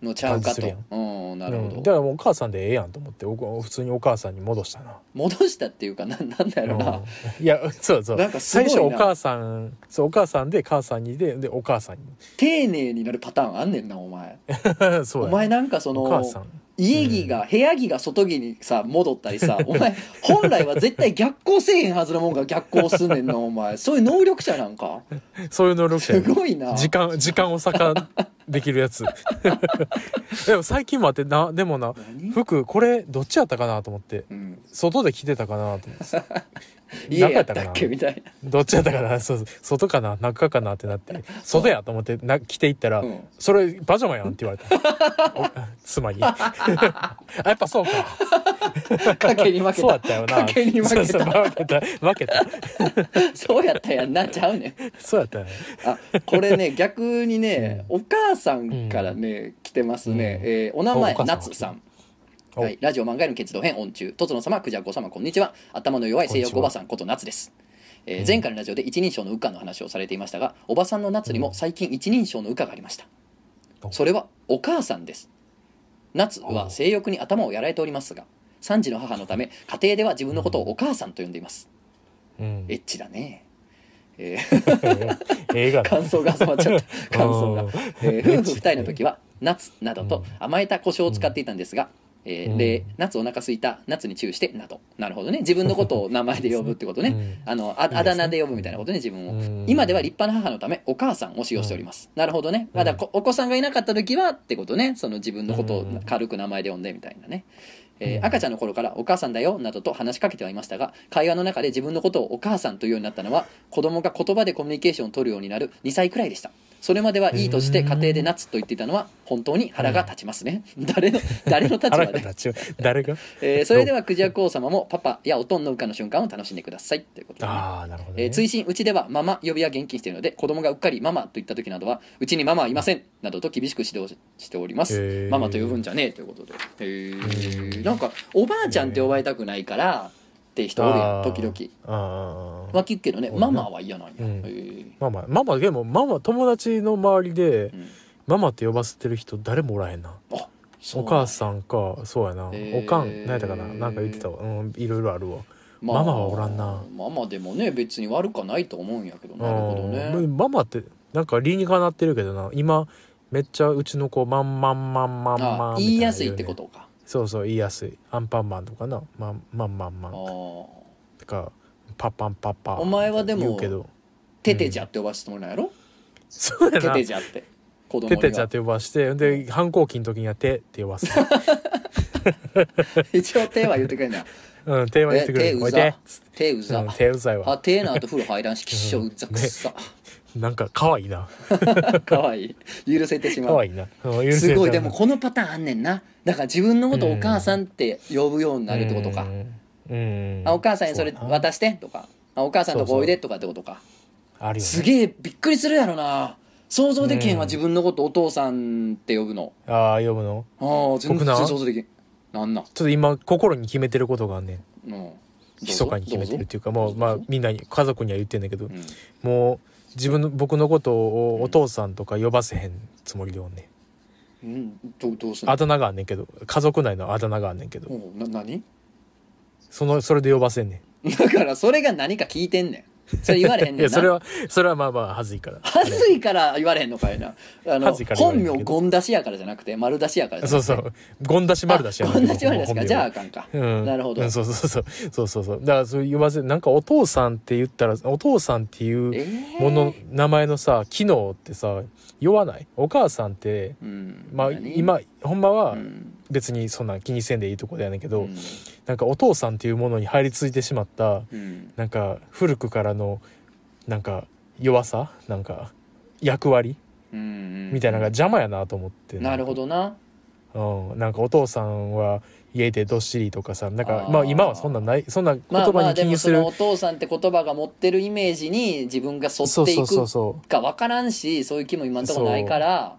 のちゃうかと。うんなるほど、うん。だからもうお母さんでええやんと思ってお普通にお母さんに戻したな。戻したっていうかな (laughs) なんだろうな、うん。いやそうそう。なんか最初お母さんそうお母さんで母さんにででお母さん丁寧になるパターンあんねんなお前。に (laughs) そうやお前なんかそお母さのん家着が、部屋着が外着にさ戻ったりさ (laughs) お前本来は絶対逆行せえへんはずのもんが逆行すんねんなお前。そういう能力者なんか？そういう能力者やね。すごいな。時間時間を逆できるやつ。(laughs) でも最近もあってなでもな何、服これどっちやったかなと思って。うん、外で着てたかなと思って家やったっけ？みたいどっちやったかな？そう外かな？中かな？ってなって外やと思ってな着ていったら、な、うん、それパジャマやんって言われた。(laughs) お妻に。あやっぱそうか。賭けに負けそうやたったよな。賭けに負けた。そうそう負けた。負けた。(laughs) そうやったやんなちゃうねん。そうやったよね。あこれね逆にね、お母さんからね、来てますね、うん。えーお名前夏さん。おはい、ラジオ漫画への決動編音中。とつの様クジャコ様こんにちは。頭の弱い性欲おばさんこと夏です、えーうん。前回のラジオで一人称の羽化の話をされていましたがおばさんの夏にも最近一人称の羽化がありました。お。それはお母さんです。夏は性欲に頭をやられておりますが3児の母のため家庭では自分のことをお母さんと呼んでいます。うん。エッチだね。えー。(laughs) 感想が挟まっちゃった。(laughs) 感想が。うん、えー夫婦二人の時は夏などと甘えた胡椒を使っていたんですが、えーうん。で夏お腹空いた夏に注意してなど。なるほどね。自分のことを名前で呼ぶってことね、うん。(laughs) あのあだ名で呼ぶみたいなことね自分を、うん。今では立派な母のためお母さんを使用しております、なるほどね。まだこお子さんがいなかった時はってことね。その自分のことを軽く名前で呼んでみたいなね、えーうん。赤ちゃんの頃から「お母さんだよ」などと話しかけてはいましたが会話の中で自分のことをお母さんというようになったのは子供が言葉でコミュニケーションを取るようになる2歳くらいでしたそれまではいいとして家庭で夏と言っていたのは本当に腹が立ちますね、(laughs) 誰の誰の立場で？誰が？(laughs) えーそれではクジャク王様もパパやおとんの羽化の瞬間を楽しんでくださいということで。ね、ああなるほど、ね。えー追伸うちではママ呼びは厳禁しているので子供がうっかりママと言った時などはうちにママはいませんなどと厳しく指導しております、ママと呼ぶんじゃねえということで。へー。うん。なんかおばあちゃんって呼ばれたくないからって人おるやん時々。ああまあ聞くけどねママは嫌なんや、うん。へーママ。ママでもママ友達の周りでうん。ママって呼ばせてる人誰もおらへんな。あそお母さんかそうやな、へーおかん何やったかな。なんか言ってたわ。うんいろいろあるわ。まあママはおらんな。ママでもね別に悪かないと思うんやけどな。るほどね。うんママってなんか理にかなってるけどな。今めっちゃうちの子マンマンマンマンマンあ言いやすいってことかそうそう言いやすい。アンパンマンとかな。マンマンマンマンあー。とかパパンパパお前はでも言うけど。テテジャって呼ばせてもらうやろ、テそうやな。テジャって子供には。テテちゃって呼ばしてで反抗期の時には手って呼ばす。(laughs) 一応手は言ってくれうん手は言ってくれえ手うざるおいで手うざ、うん手うざいあわ手の後風呂入らんしきっしょうざくっさ、なんか可愛いな。(laughs) かわい。い許せてしまう。可愛いな。すごいでもこのパターンあんねんな。だから自分のことをお母さんって呼ぶようになるってことか、あお母さんにそれ渡してとか。あお母さんとこおいでとかってことか。あるよね。すげえびっくりするやろな。想像できへんわ、自分のことお父さんって呼ぶの。ああ呼ぶの？ああ全然想像できん。なんなん？ちょっと今心に決めてることがあんねん。うん。密かに決めてるっていうかもうまあみんなに家族には言ってんだけど。うん。もう自分の僕のことをお父さんとか呼ばせへんつもりでおんねん。うんどうどうすんの？あだ名があんねんけど家族内のあだ名があんねんけど。おうな何？そのそれで呼ばせんねだからそれが何か聞いてんねんそれ言われへんねんな。んいやそれはそれはまあまあはずいから。はずいから言われへんのかいな。あのはずいから言わ本れへんけど。名ゴン出しやからじゃなくて丸出しやからじゃなくて。そうそう。ゴン出し丸出しやあゴン出し丸出しか。じゃああかんか、うん、なるほど、うんそうそうそう。そうそうそう。だからそう言わせなんかお父さんって言ったらお父さんっていうえー。もの、名前のさ機能ってさ酔わない？お母さんってうん。まあ何今ほんまはうん別にそんな気にせんでいいとこだやねんけど、うん。なんかお父さんっていうものに入り着いてしまったうん。なんか古くからのなんか弱さなんか役割うんみたいなのが邪魔やなと思ってなるほどな。うん、なんかお父さんは家でどっしりとかさなんかまあ今はそんなんないそんな言まあま葉に気にする、のお父さんって言葉が持ってるイメージに自分が沿っていくそか分からんしそういう気も今んとこないから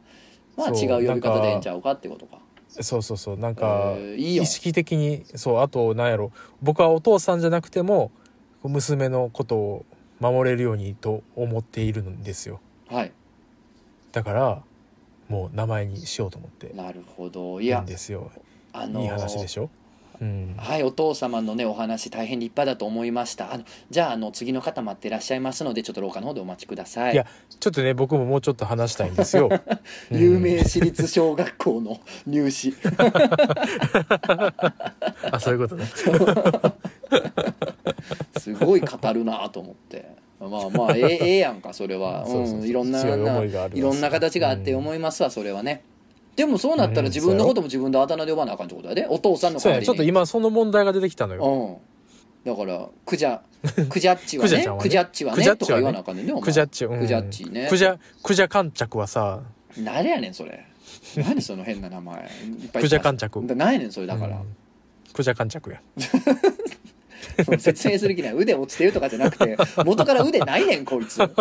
まあ違う呼び方でええんちゃうかってことか。うそうそうそう。なんか意識的にそうあとなんやろ。僕はお父さんじゃなくても娘のことを守れるようにと思っているんですよ。はい。だからもう名前にしようと思ってなるほど。いやんですよ。あのいい話でしょ？うん。はいお父様のねお話大変立派だと思いました。あのじゃああの次の方待ってらっしゃいますのでちょっと廊下の方でお待ちください。いやちょっとね僕ももうちょっと話したいんですよ。う (laughs) ん有名私立小学校の入試。(laughs) あそういうことね。(laughs) すごい語るなと思って。まあまあええええやんかそれは。そうんいろんないろんな形があって思いますわそれはねでもそうなったら自分のことも自分であだ名で呼ばなあかんってことやでお父さんの代わりに。ちょっと今その問題が出てきたのよ。うん。だからクジャクジャッチはねねクジャッチはクジャッチはねね。とか言わなあかんねんねクジャッチ、うん。クジャッチね。クジャクジャ観着はさ。誰やねんそれ。何その変な名前。クジャ観着だ何やねんそれだから。うん、クジャ観着や (laughs) (laughs) 説明する気ない。腕落ちてるとかじゃなくて (laughs) 元から腕ないねんこいつ。落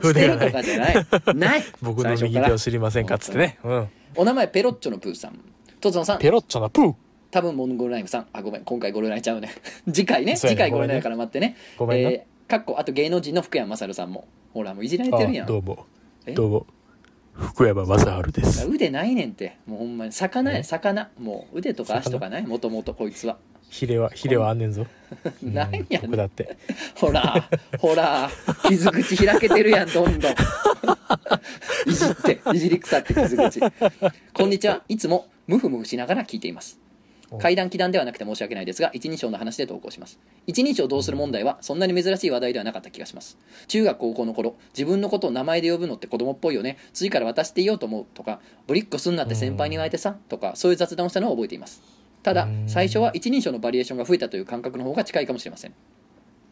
ちてるとかじゃない。ない。僕の右手を知りませんかっつってね、うん、お名前ペロッチョのプーさん。とつのさん。ペロッチョなプー。多分モンゴルナイフさん。あごめん。今回ゴルナイちゃうね。(laughs) 次回ね。ね。次回ゴルナイから待ってね。ごめんな、えーかっこあと芸能人の福山雅治さんも。ほらもういじられてるやん。あどうも。え？どうも。福山雅治です。腕ないねんって。もうほんまに。魚やえ？魚。もう腕とか足とかない？もともとこいつはヒレはヒレはあんねんぞ。うんなん。やねん僕だって。ほらほら傷口開けてるやんどんどん。(laughs) いじっていじり腐って傷口。こんにちは。いつもムフムフしながら聞いています。お。階段気談ではなくて申し訳ないですが一人称の話で投稿します。一人称どうする問題はそんなに珍しい話題ではなかった気がします。中学高校の頃自分のことを名前で呼ぶのって子供っぽいよね。次から渡していようと思うとかぶりっこすんなって先輩に言われてさとかそういう雑談をしたのを覚えていますただうん。最初は一人称のバリエーションが増えたという感覚の方が近いかもしれません。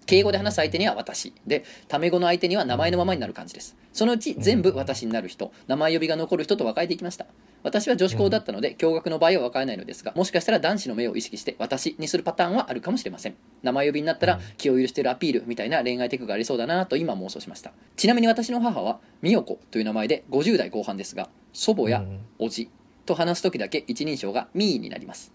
敬語で話す相手には私。でタメ語の相手には名前のままになる感じです。そのうち全部私になる人。名前呼びが残る人と分かれていきました。私は女子校だったので共学の場合は分からないのですがもしかしたら男子の目を意識して私にするパターンはあるかもしれません。名前呼びになったら気を許しているアピールみたいな恋愛テクがありそうだなと今妄想しました。ちなみに私の母は美代子という名前で50代後半ですが祖母やうん。おじと話す時だけ一人称がミーになります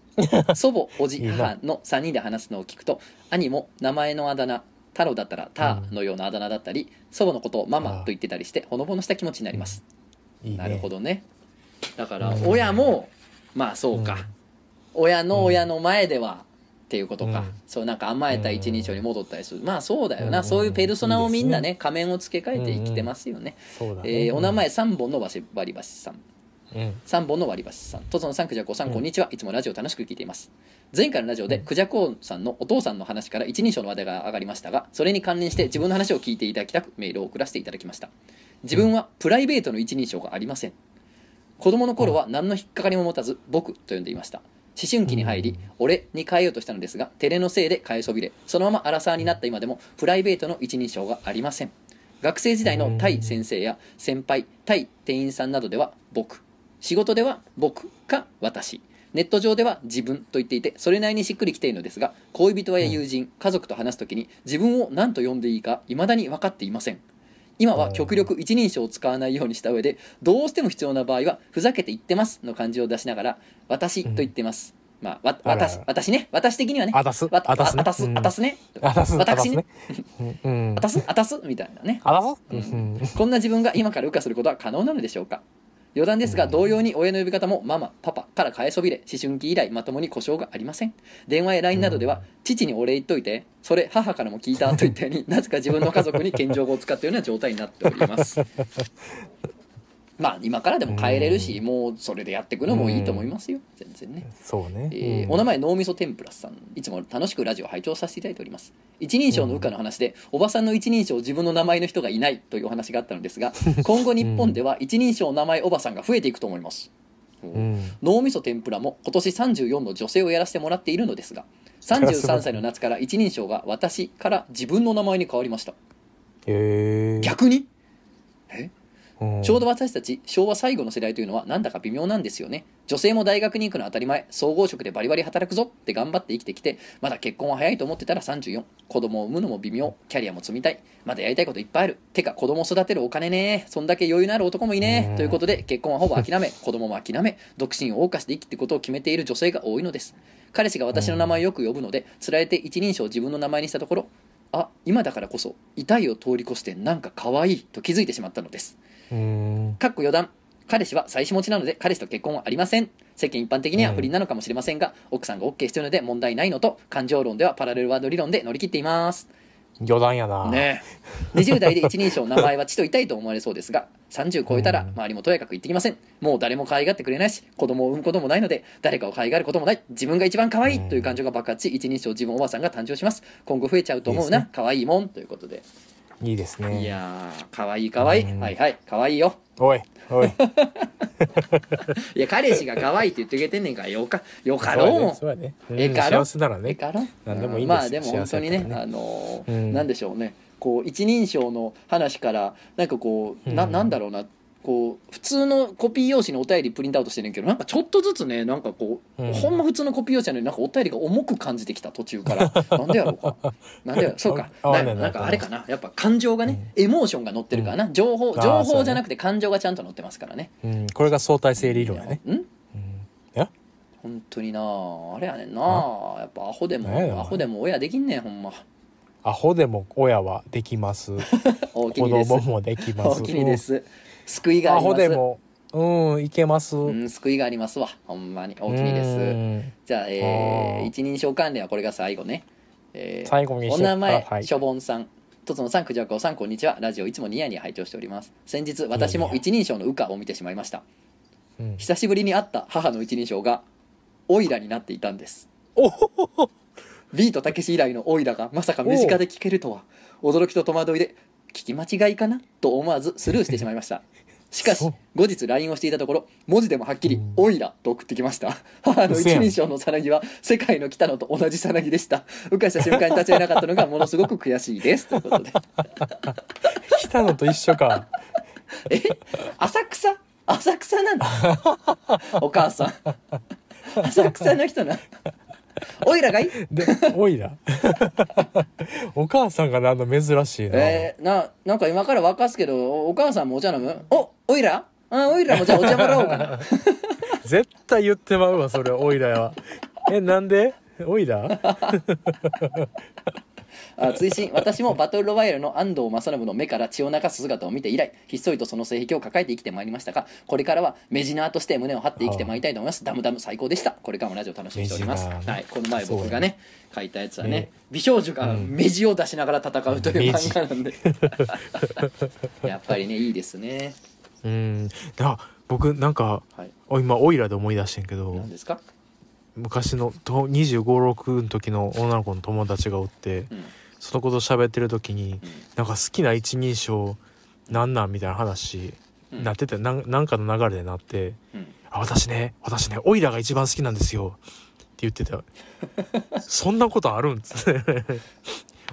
祖母 (laughs) おじ母の3人で話すのを聞くと兄も名前のあだ名太郎だったらターのようなあだ名だったり、祖母のことをママと言ってたりしてほのぼのした気持ちになります、いいね。なるほどね。だからうん親もまあそうか、親の親の前ではっていうことか、うん。そうなんか甘えた一人称に戻ったりする、まあそうだよな、うん。そういうペルソナをみんなねいい仮面を付け替えて生きてますよね、えーお名前3本の割り箸さんうん。3本の割り箸さん。とつのさんくじゃこさんこんにちは。いつもラジオ楽しく聞いています。前回のラジオでくじゃこさんのお父さんの話から一人称の話題が上がりましたがそれに関連して自分の話を聞いていただきたくメールを送らせていただきました。自分はプライベートの一人称がありません。子供の頃は何の引っかかりも持たず僕と呼んでいました。思春期に入り、俺に変えようとしたのですが照れのせいで変えそびれそのままアラサーになった今でもプライベートの一人称がありません。学生時代の対先生や先輩対店員さんなどでは僕仕事では僕か私。ネット上では自分と言っていてそれなりにしっくりきているのですが恋人や友人、家族と話す時に自分を何と呼んでいいか未だに分かっていません。今は極力一人称を使わないようにした上でどうしても必要な場合はふざけて言ってますの漢字を出しながら私と言ってます、まあわあら私私ね。私的にはね。あたす。わあたすね。あたすうん。あたすね。あたすあたす私あたすあたすみたいなね。あたす？ううんん。こんな自分が今から羽化することは可能なのでしょうか？余談ですがうん。同様に親の呼び方もママパパから変えそびれ思春期以来まともに故障がありません。電話や LINE などでは父にお礼言っといてそれ母からも聞いたといったようになぜか自分の家族に謙譲語を使ったような状態になっておりますまあ今からでも変えれるしもうそれでやっていくのもいいと思いますよ。全然ね。そうね。えーうん。お名前脳みそ天ぷらさん。いつも楽しくラジオを拝聴させていただいております。一人称の羽化の話で、(laughs) おばさんの一人称自分の名前の人がいないというお話があったのですが今後日本では一人称名前おばさんが増えていくと思います、うん。脳みそ天ぷらも今年34の女性をやらせてもらっているのですが33歳の夏から一人称が私から自分の名前に変わりました。へえ逆にちょうど私たち昭和最後の世代というのはなんだか微妙なんですよね。女性も大学に行くのは当たり前。総合職でバリバリ働くぞ。って頑張って生きてきてまだ結婚は早いと思ってたら34子供を産むのも微妙。キャリアも積みたい。まだやりたいこといっぱいある。てか子供育てるお金ね。そんだけ余裕のある男もいいね。うん。ということで結婚はほぼ諦め。(laughs) 子供も諦め。独身を謳歌して生きていくことを決めている女性が多いのです。彼氏が私の名前をよく呼ぶのでつられて一人称を自分の名前にしたところあ今だからこそ痛いを通り越してなんか可愛いと気づいてしまったのです。うんかっこ余談。彼氏は妻子持ちなので彼氏と結婚はありません。世間一般的には不倫なのかもしれませんが、奥さんが OK しているので問題ないのと感情論ではパラレルワード理論で乗り切っています。余談やな。ねえ。20代で一人称名前は血と痛いと思われそうですが30超えたらうん。周りもとやかく言ってきません。もう誰も可愛がってくれないし子供を産むこともないので誰かを可愛がることもない。自分が一番可愛いという感情が爆発し一人称自分おばあさんが誕生します。今後増えちゃうと思ういいですな可愛いもん。ということでいいですね。いやー可愛い可愛い。うん。はいはい可愛いよ。おいおい。(laughs) いや彼氏が可愛いって言ってくれてんねんからよかよかろう。もうやね。そうえかろ幸せならね。ええから。何でもいいんです。よまあでも本当にねねあのーうん。なんでしょうね。こう一人称の話からなんかこうなうん。なんだろうなこう普通のコピー用紙にお便りプリントアウトしてるんけどなんかちょっとずつねなんかこう、うん。ほんま普通のコピー用紙なのになんかお便りが重く感じてきた途中から (laughs) なんでやろうかな。んでやろう (laughs) そうか。ななんかあれかなやっぱ感情がね、うエモーションが乗ってるからな情報情報じゃなくて感情がちゃんと乗ってますからねうんこれが相対性理論やねんうんえ本当になあれやねんなやっぱアホでもアホでも親できんねんほんまアホでも親はできます子にです供もできます大きにです救いがあアります。ホでも。うんいけます。うん救いがありますわ。ほんまに。大きにです。うん。じゃあ、えー、一人称関連はこれが最後ね、えー最後にお名前、はい。しょぼんさん。とつのさんくじゃこさんこんにちは。ラジオいつもニヤニヤ拝聴しております。先日私も一人称の羽化を見てしまいました。うん。久しぶりに会った母の一人称がオイラになっていたんです。おビートたけし以来のオイラがまさか身近で聞けるとは。驚きと戸惑いで聞き間違いかなと思わずスルーしてしまいました。(laughs) しかし後日 LINE をしていたところ文字でもはっきりうん「オイラ」と送ってきました。母の一人称のさなぎは世界の来たのと同じさなぎでした。うかした瞬間に立ち会えなかったのがものすごく悔しいです。ということで。来たのと一緒か。(laughs) え？浅草？浅草なのお母さん。(laughs) 浅草の人なオイラがい？いでおいら？(laughs) お母さんがなんの珍しいな、えー、ななんか今から沸かすけどおお母さんもお茶飲む？おおいら？あおいらもじゃあお茶もらおうかな。(laughs) 絶対言ってまうわそれおいらは。えなんで？おいら？(laughs) あ追伸。私もバトルロワイヤルの安藤正信の目から血を流す姿を見て以来ひっそりとその性癖を抱えて生きてまいりましたがこれからはメジナーとして胸を張って生きてまいりたいと思います。ダムダム最高でした。これからもラジオ楽しみにしております、はい、この前僕がね書いたやつはねね。美少女がうん。目地を出しながら戦うという漫画なんで。(laughs) やっぱりねいいですね。うん。だ僕なんかはい。お今オイラで思い出してんけど。何ですか、昔のと2 5 6の時の女の子の友達がおってうん。その子と喋ってる時にうん。なんか好きな一人称なんなんみたいな話うん。なっててなんかの流れでなってうん「あ私ね私ねオイラが一番好きなんですよ」って言ってた。(laughs) そんなことあるんつって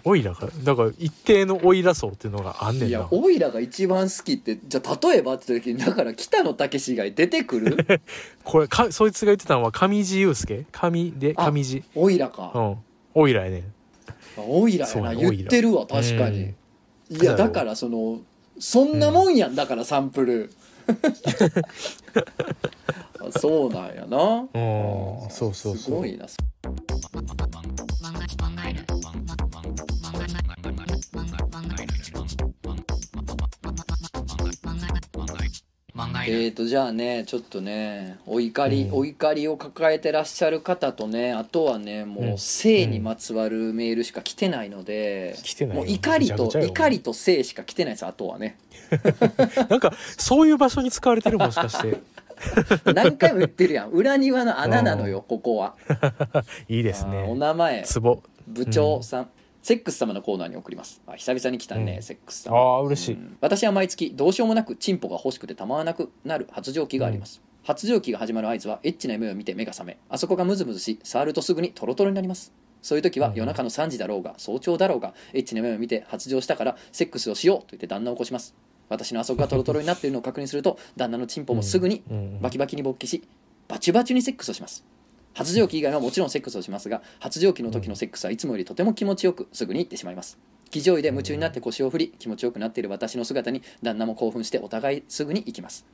オイラがだから一定のオイラ層っていうのがあんねいやんなオイラが一番好きってじゃあ例えばって時にだから北野武以外出てくる？(laughs) これかそいつが言ってたのは上地雄介？上で？あ上地？オイラか。う、ん。オイラやね。んオイラやな言ってるわ確かに、うん。いやだからそのそんなもんやんだからサンプル。あ (laughs) そうなんやな。うん。そうそうそう。すごいなえーとじゃあねちょっとねお怒り、うん。お怒りを抱えてらっしゃる方とねあとはねもううん。性にまつわるメールしか来てないので、来てないよ。もう怒りと怒りと性しか来てないですあとはね。(laughs) なんかそういう場所に使われてるもしかして。(laughs) 何回も言ってるやん。裏庭の穴なのよここは。(laughs) いいですあーおね名前。ツボ部長さん、セックス様のコーナーに送ります。あ久々に来たね、うん。セックスあ様。あ嬉しい、うん。私は毎月どうしようもなくチンポが欲しくてたまらなくなる発情期があります、発情期が始まる合図はエッチな夢を見て目が覚めあそこがムズムズし触るとすぐにトロトロになります。そういう時はうん。夜中の3時だろうが早朝だろうがエッチな夢を見て発情したからセックスをしようと言って旦那を起こします。私のあそこがトロトロになっているのを確認すると旦那のチンポもすぐにうん。バキバキに勃起しバチバチにセックスをします発情期以外はもちろんセックスをしますが発情期の時のセックスはいつもよりとても気持ちよくすぐに行ってしまいます。騎乗位で夢中になって腰を振り気持ちよくなっている私の姿に旦那も興奮してお互いすぐに行きます。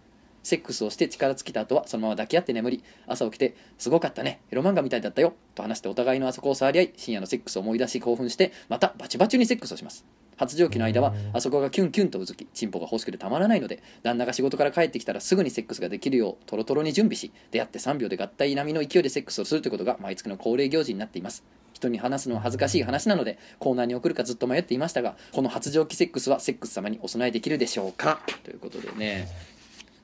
セックスをして力尽きた後はそのまま抱き合って眠り朝起きて「すごかったねエロ漫画みたいだったよ」と話してお互いのあそこを触り合い深夜のセックスを思い出し興奮してまたバチバチにセックスをします。発情期の間はうん。あそこがキュンキュンとうずきチンポが欲しくてたまらないので旦那が仕事から帰ってきたらすぐにセックスができるようトロトロに準備し出会って3秒で合体並みの勢いでセックスをするということが毎月の恒例行事になっています。人に話すのは恥ずかしい話なのでコーナーに送るかずっと迷っていましたがこの発情期セックスはセックス様にお供えできるでしょうか？ということでね。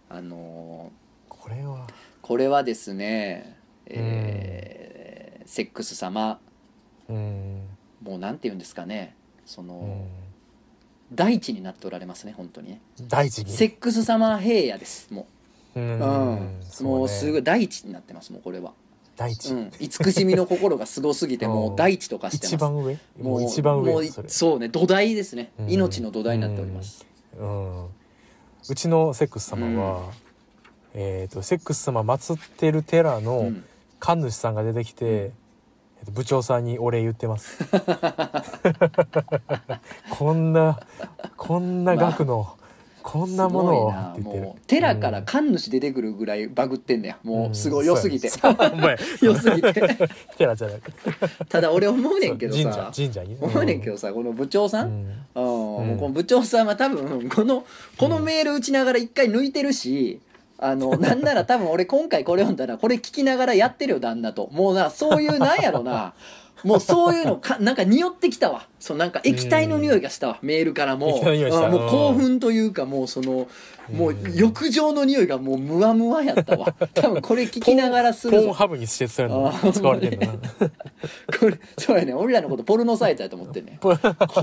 あのーこれは。これはですね、えーセックス様。うん。もうなんて言うんですかねその、うん。大地になっておられますね本当にね。大地に？セックス様平野ですもう。う、うん。もうすごいい大地になってますもうこれは、大地、うん、慈しみの心がすごすぎて (laughs) もう大地とかしてます。一番上？もう一番もう上そうね土台ですね。うん。命の土台になっております、うん。うちのセックス様は、えっ、とセックス様祀ってる寺うのん。神主さんが出てきて、えっと部長さんにお礼言ってます。(laughs) こんなこんな額の、こんなものをって言ってる。もう寺から神主出てくるぐらいバグってんねや。もうすごい良すぎて、そうやお前。(laughs) 良すぎて。(laughs) 寺じゃなくてただ俺思うねんけど神社さ神社に。ね思うねんけどさこの部長さん、うん。この部長さんは多分このこのメール打ちながら一回抜いてるしあの (laughs) なんなら多分俺今回これ読んだらこれ聞きながらやってるよ旦那と。もうなそういうなんやろな。もうそういうのか (laughs) なんか匂ってきたわ。そうなんか液体の匂いがしたわ。メールからも。液体の匂いした。あーもう興奮というかもうそのもう浴場の匂いがもうムワムワやったわ。(laughs) 多分これ聞きながらするぞ。ポンハブに施設されるの。あー使われてるのな。(laughs) これそうやね。俺らのことポルノサイトやと思ってんねこ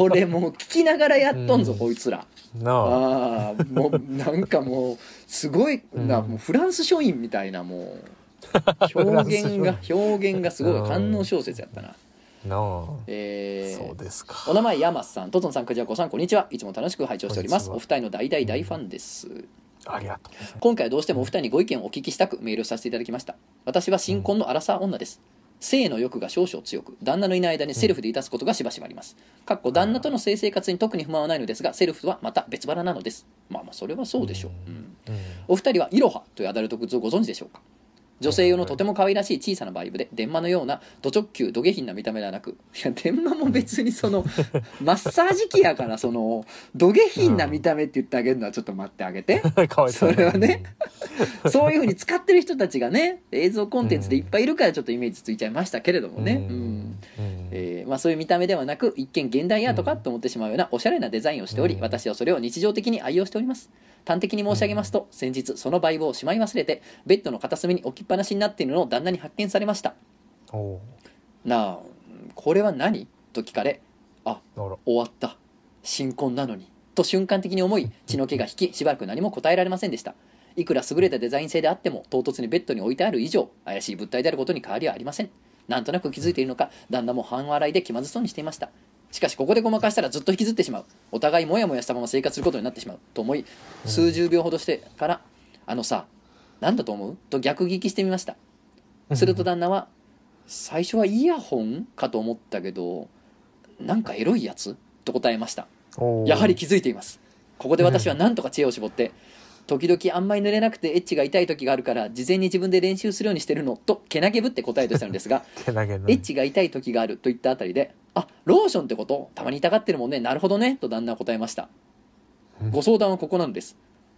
れもう聞きながらやっとんぞ、うん。こいつら。なあ。ああもうなんかもうすごいな、うん。もうフランス書院みたいなもう。表現が表現がすごいうん。官能小説やったな、なあ。えーそうですか。お名前山さん。トトンさんクジャコさんこんにちは。いつも楽しく拝聴しております。お二人の大大大ファンです、ありがとう今回はどうしてもお二人にご意見をお聞きしたくメールさせていただきました。私は新婚のアラサー女です。性の欲が少々強く旦那のいない間にセルフでいたすことがしばしばあります。かっこ旦那との性生活に特に不満はないのですがセルフはまた別腹なのです。まあまあそれはそうでしょう、うん。うん。お二人はイロハというアダルトグッズをご存知でしょうか？女性用のとても可愛らしい小さなバイブで電話のようなド直球ド下品な見た目ではなくいや電話も別にその (laughs) マッサージ機やからそのド下品な見た目って言ってあげるのはちょっと待ってあげて。(laughs) かわいそれはね。(laughs) そういうふうに使ってる人たちがね映像コンテンツでいっぱいいるからちょっとイメージついちゃいましたけれどもね、ううん。ん。えーまあ、そういう見た目ではなく一見現代アートかと思ってしまうようなおしゃれなデザインをしており、うん。私はそれを日常的に愛用しております。端的に申し上げますと、先日そのバイブをしまい忘れてベッドの片隅に置きっぱなしになっているのを旦那に発見されました。なあこれは何？と聞かれあ終わった。新婚なのに。と瞬間的に思い血の気が引きしばらく何も答えられませんでした。いくら優れたデザイン性であっても唐突にベッドに置いてある以上怪しい物体であることに変わりはありません。なんとなく気づいているのか旦那も半笑いで気まずそうにしていました。しかしここでごまかしたらずっと引きずってしまう。お互いモヤモヤしたまま生活することになってしまう。と思い数十秒ほどしてから「あのさ何だと思う?」と逆聞きしてみました。すると旦那は「最初はイヤホンかと思ったけどなんかエロいやつ?」と答えました。やはり気づいています。ここで私は何とか知恵を絞って、時々あんまり濡れなくてエッチが痛い時があるから事前に自分で練習するようにしてるのとけなげぶって答えとしたのですが (laughs) エッチが痛い時があるといったあたりであローションってこと？たまに痛がってるもんね。なるほどね。と旦那は答えました。うん。ご相談はここなのです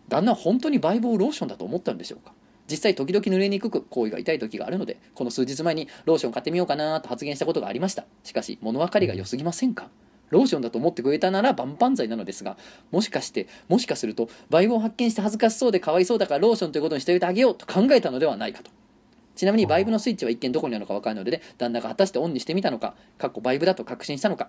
旦那は本当にバイブをローションだと思ったんでしょうか？実際時々濡れにくく行為が痛い時があるのでこの数日前にローション買ってみようかなと発言したことがありました。しかし物分かりが良すぎませんか？ローションだと思ってくれたなら万々歳なのですがもしかしてもしかするとバイブを発見して恥ずかしそうでかわいそうだからローションということにしておいてあげようと考えたのではないかと。ちなみにバイブのスイッチは一見どこにあるのか分からないので、旦那が果たしてオンにしてみたのかかっこバイブだと確信したのか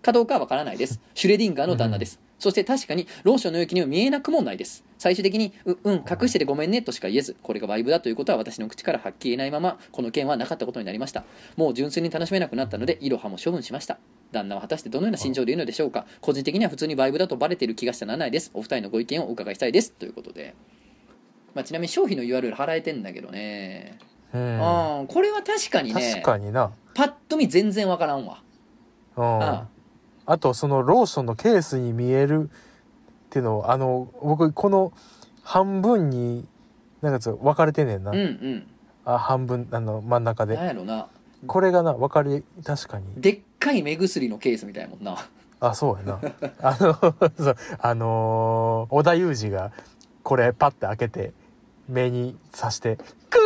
かどうかは分からないです。シュレディンガーの旦那です、そして確かにローションの容器には見えなくもないです。最終的にううん隠しててごめんねとしか言えずこれがバイブだということは私の口からはっきり言えないままこの件はなかったことになりました。もう純粋に楽しめなくなったのでイロハも処分しました。旦那は果たしてどのような心情でいるのでしょうか。個人的には普通にバイブだとバレている気がしてならないです。お二人のご意見をお伺いしたいです。ということで、まあ、ちなみに商品の URL 払えてんだけどね、うんあこれは確かにね確かにな。パッと見全然わからんわ。うん。ああとそのローションのケースに見えるっていうのをあの僕この半分になんか分かれてんねんな、うんうん。あ半分あの真ん中で。なんやろな。これがな分かり確かに。でっかい目薬のケースみたいもんな。あそうやな。あのそうあのー織田裕二がこれパッて開けて目に刺して「クー!」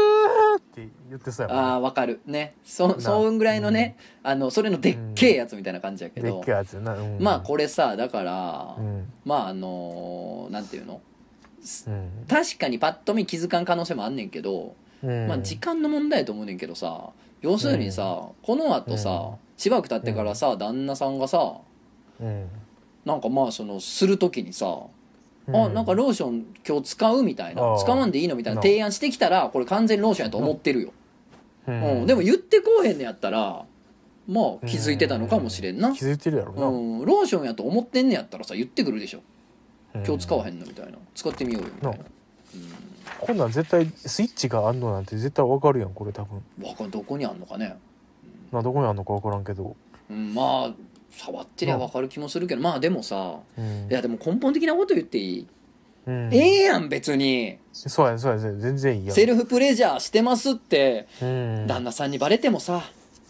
って言ってそうやもんあーわかる。ね。そなそんぐらいのね、あのそれのでっけえやつみたいな感じやけど、でっけえやつやな、うん、まあこれさだから、うん。まああのーなんていうの？うん。確かにパッと見気づかん可能性もあんねんけど、うん。まあ時間の問題やと思うねんけどさ要するにさ、このあとさ、うん。しばらく経ってからさ、旦那さんがさうん。なんかまあそのする時にさ、うんあなんかローション今日使うみたいな。使わんでいいのみたいなな提案してきたらこれ完全にローションやと思ってるよ、ううん。でも言ってこうへんのやったらまあ気づいてたのかもしれんな、気づいてるやろな、うん、ローションやと思ってんねやったらさ言ってくるでしょ。うん。今日使わへんのみたいな。使ってみようよみたいな、こんなん絶対スイッチがあんのなんて絶対わかるやんこれ多分。うん、わかんどこにあんのかね、などこにあんのかわからんけど、うん、まあ触ってりゃわかる気もするけどまあでもさうん。いやでも根本的なこと言っていい、うん。ええやん別に。そうやねそうやね全然いいやんセルフプレジャーしてますってうん。旦那さんにバレてもさ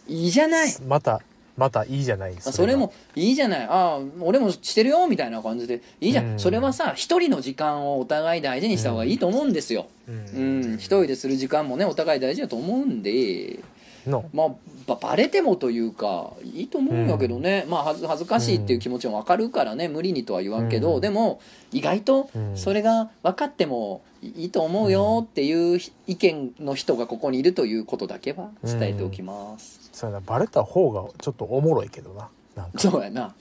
いいじゃない。またまたいいじゃないあそれもいいじゃない。ああ俺もしてるよみたいな感じで。いいじゃん、うん。それはさ一人の時間をお互い大事にした方がいいと思うんですよ、ううん。ん一人でする時間もねお互い大事だと思うんで。のまあばバレてもというかいいと思うんやけどね、まあ恥ず恥ずかしいっていう気持ちも分かるからね。無理にとは言わんけど、うん。でも意外とうん。それが分かってもいいと思うよっていう意見の人がここにいるということだけは伝えておきます、そうやな。バレた方がちょっとおもろいけどな。そうやな。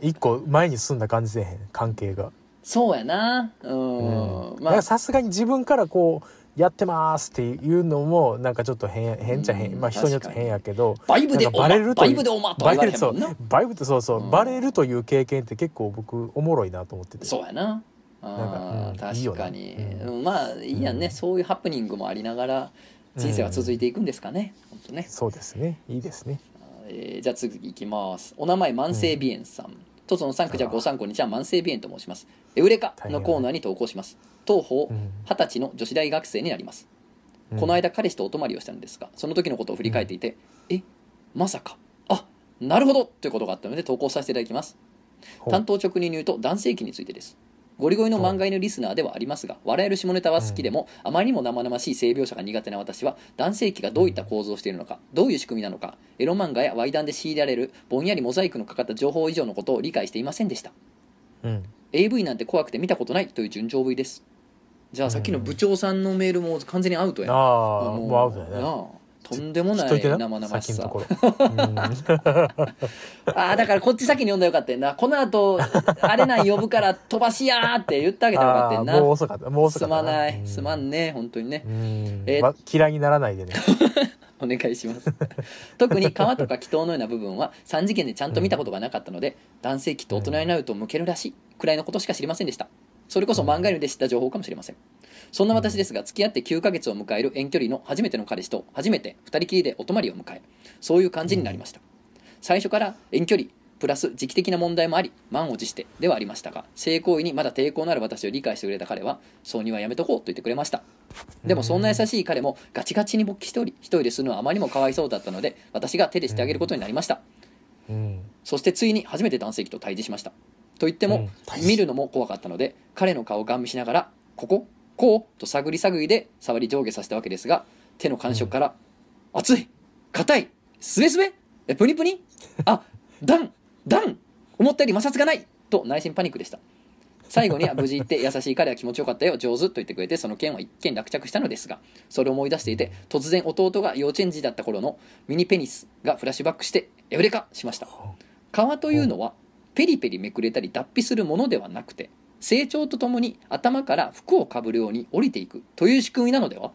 一個前に進んだ感じせえへん。関係が。そうやな。うん、うん。だまあさすがに自分からこうやってますっていうのもなんかちょっと変変っちゃ変、うんまあ人によって変やけどバイブでバレるバイブでおまとは言われへんそうもんな。バイブってそうそう、うん。バレるという経験って結構僕おもろいなと思ってて。そうやな。あなんかうん確かに。うん。うん。まあいいやんね、うん。そういうハプニングもありながら人生は続いていくんですかね、本当ね。そうですね。いいですね。えーじゃあ次いきます。お名前慢性鼻炎さん、とその3区じゃご参考にじゃあ慢性鼻炎と申します。エウレカのコーナーに投稿します当方うん。二十歳の女子大学生になります、うん。この間彼氏とお泊まりをしたんですがその時のことを振り返っていて、えまさか。あなるほど。ということがあったので投稿させていただきます。担当直入に言うと男性器についてです。ゴリゴリの漫画犬リスナーではありますが笑える下ネタは好きでも、あまりにも生々しい性描写が苦手な私は男性器がどういった構造をしているのかどういう仕組みなのかエロ漫画やワイダンで強いられるぼんやりモザイクのかかった情報以上のことを理解していませんでした。うん。AV なんて怖くて見たことないという純情 V ですじゃあさっきの部長さんのメールも完全にアウトやん。ああもうアウトやね。とんでもない生々しさ。(laughs) ああだからこっち先に読んだらよかったよな。この後あれなん呼ぶから飛ばしやーって言ってあげたらよかったよあーもうな遅かった。もう遅かすったまない。うん。すまんね本当にね。うん。えーま嫌いにならないでね。(laughs) お願いします。(laughs) 特に川とか祈祷のような部分は3次元でちゃんと見たことがなかったので、男性器と大人になると向けるらしいくらいのことしか知りませんでしたそれこそ漫画犬で知った情報かもしれません。そんな私ですが付き合って9ヶ月を迎える遠距離の初めての彼氏と初めて2人きりでお泊まりを迎えそういう感じになりました、最初から遠距離ププラス時期的な問題もあり満を持してではありましたが性行為にまだ抵抗のある私を理解してくれた彼はそうにはやめとこうと言ってくれました。でもそんな優しい彼もガチガチに勃起しており一人でするのはあまりにもかわいそうだったので私が手でしてあげることになりました。うん。そしてついに初めて男性器と対峙しましたと言っても、見るのも怖かったので彼の顔をガン見しながら「こここう?」と探り探りで触り上下させたわけですが手の感触から「熱い硬いすべすべえプニプニあダンダン思ったより摩擦がない!」と内心パニックでした最後には (laughs) 無事言って優しい彼は気持ちよかったよ上手と言ってくれてその件は一件落着したのですがそれを思い出していて突然弟が幼稚園児だった頃のミニペニスがフラッシュバックしてエウレカしました皮というのはペリペリめくれたり脱皮するものではなくて成長とともに頭から服をかぶるように降りていくという仕組みなのでは？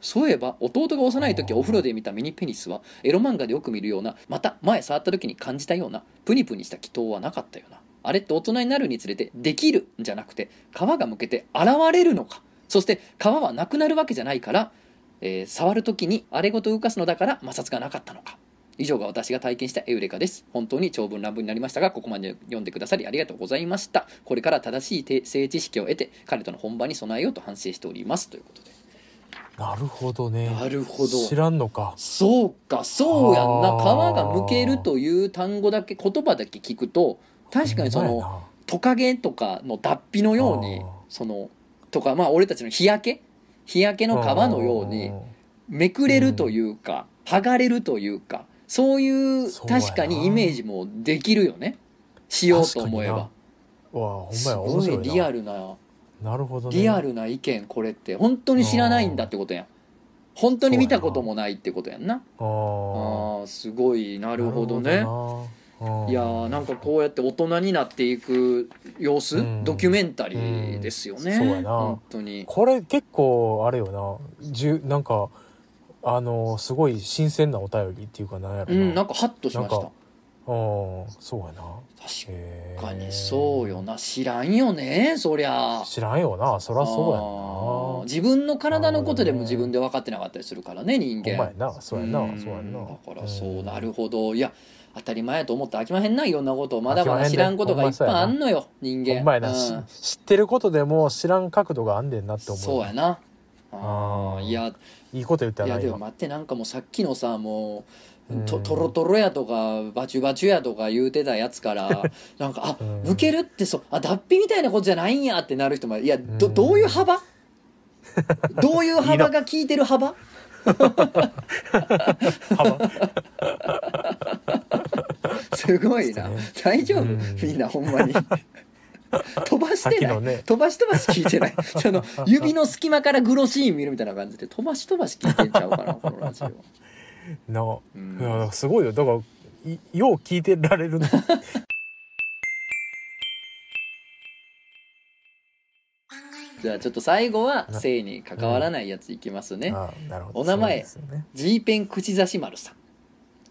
そういえば弟が幼い時お風呂で見たミニペニスはエロ漫画でよく見るようなまた前触った時に感じたようなプニプニした祈祷はなかったよな。あれって大人になるにつれてできるんじゃなくて皮がむけて現れるのか。そして皮はなくなるわけじゃないから、えー触る時にあれごと動かすのだから摩擦がなかったのか以上が私が体験したエウレカです。本当に長文乱文になりましたがここまで読んでくださりありがとうございました。これから正しいて性知識を得て彼との本番に備えようと反省しております。ということで。なるほどね。なるほど。知らんのか。そうか。そうやんな。あ皮ーがむけるという単語だけ言葉だけ聞くと確かにそのトカゲとかの脱皮のようにそのとかまあ俺たちの日焼け？日焼けの皮のようにめくれるというか、剥がれるというかそういう確かにイメージもできるよね。しようと思えば。うわほんすまや面ご白いな。いリアルななるほどね。リアルな意見これって本当に知らないんだってことやん。本当に見たこともないってことやんな。ああーーすごいなるほどね。なるほどな。いやーなんかこうやって大人になっていく様子、うん。ドキュメンタリーですよね、うんそうやな。本当に。これ結構あれよな。じゅなんかあのすごい新鮮なお便りっていうかなんやろうんなんかハッとしました。なんかうんそうやな。確か確にそうよな。知らんよねそりゃ。知らんよなそりゃそうやあーんな自分の体のことでも自分で分かってなかったりするからね人間。ほんまやなそうやなうんそうやな。だからそううん。なるほど。いや当たり前やと思って飽きまへんないろんなこと。まだまだ知らんことがいっぱいあんのよ人間。ほんまやな、うん。し知ってることでも知らん角度があんねんなって思う。そうやなああいやいいこと言ったいやでも待ってなんかもうさっきのさもうとうん。トロトロやとかバチュバチュやとか言うてたやつから (laughs) なんかあうん。向けるってそうあ脱皮みたいなことじゃないんやってなる人もいやどうん。どういう幅？(laughs) どういう幅が効いてる幅？幅。(laughs) すごいな。大丈夫？うん。みんなほんまに飛ばしてない、ね。飛ばし飛ばし聞いてない。(laughs) その指の隙間からグロシーン見るみたいな感じで飛ばし飛ばし聞いてんちゃうかなこのラジオな、うん。すごいよ。だからいよう聞いてられるな。(laughs) じゃあちょっと最後は性に関わらないやついきますね、あなるほど。お名前そうですよね。G ペン口差し丸さん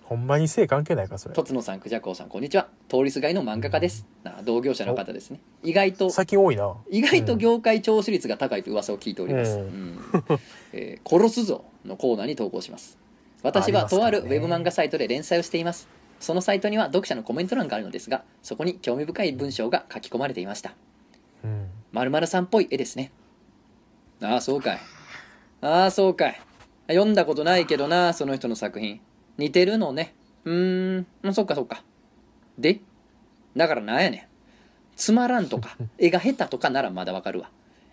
ほんまに性関係ないかそれ。とつのさんくじゃこうさんこんにちは。通りすがりの漫画家です。な同業者の方ですね。意外と最近多いな。意外と業界聴取率が高いと噂を聞いております、うん。うん。(laughs) えー殺すぞ」のコーナーに投稿します。私はありますからね。とあるウェブ漫画サイトで連載をしています。そのサイトには読者のコメント欄があるのですがそこに興味深い文章が書き込まれていました。うん。〇〇さんっぽい絵ですね。ああそうかい。ああそうかい。読んだことないけどなその人の作品似てるのね。うーん。うんそっかそっか。でだからなんやねん。つまらんとか (laughs) 絵が下手とかならまだわかるわ。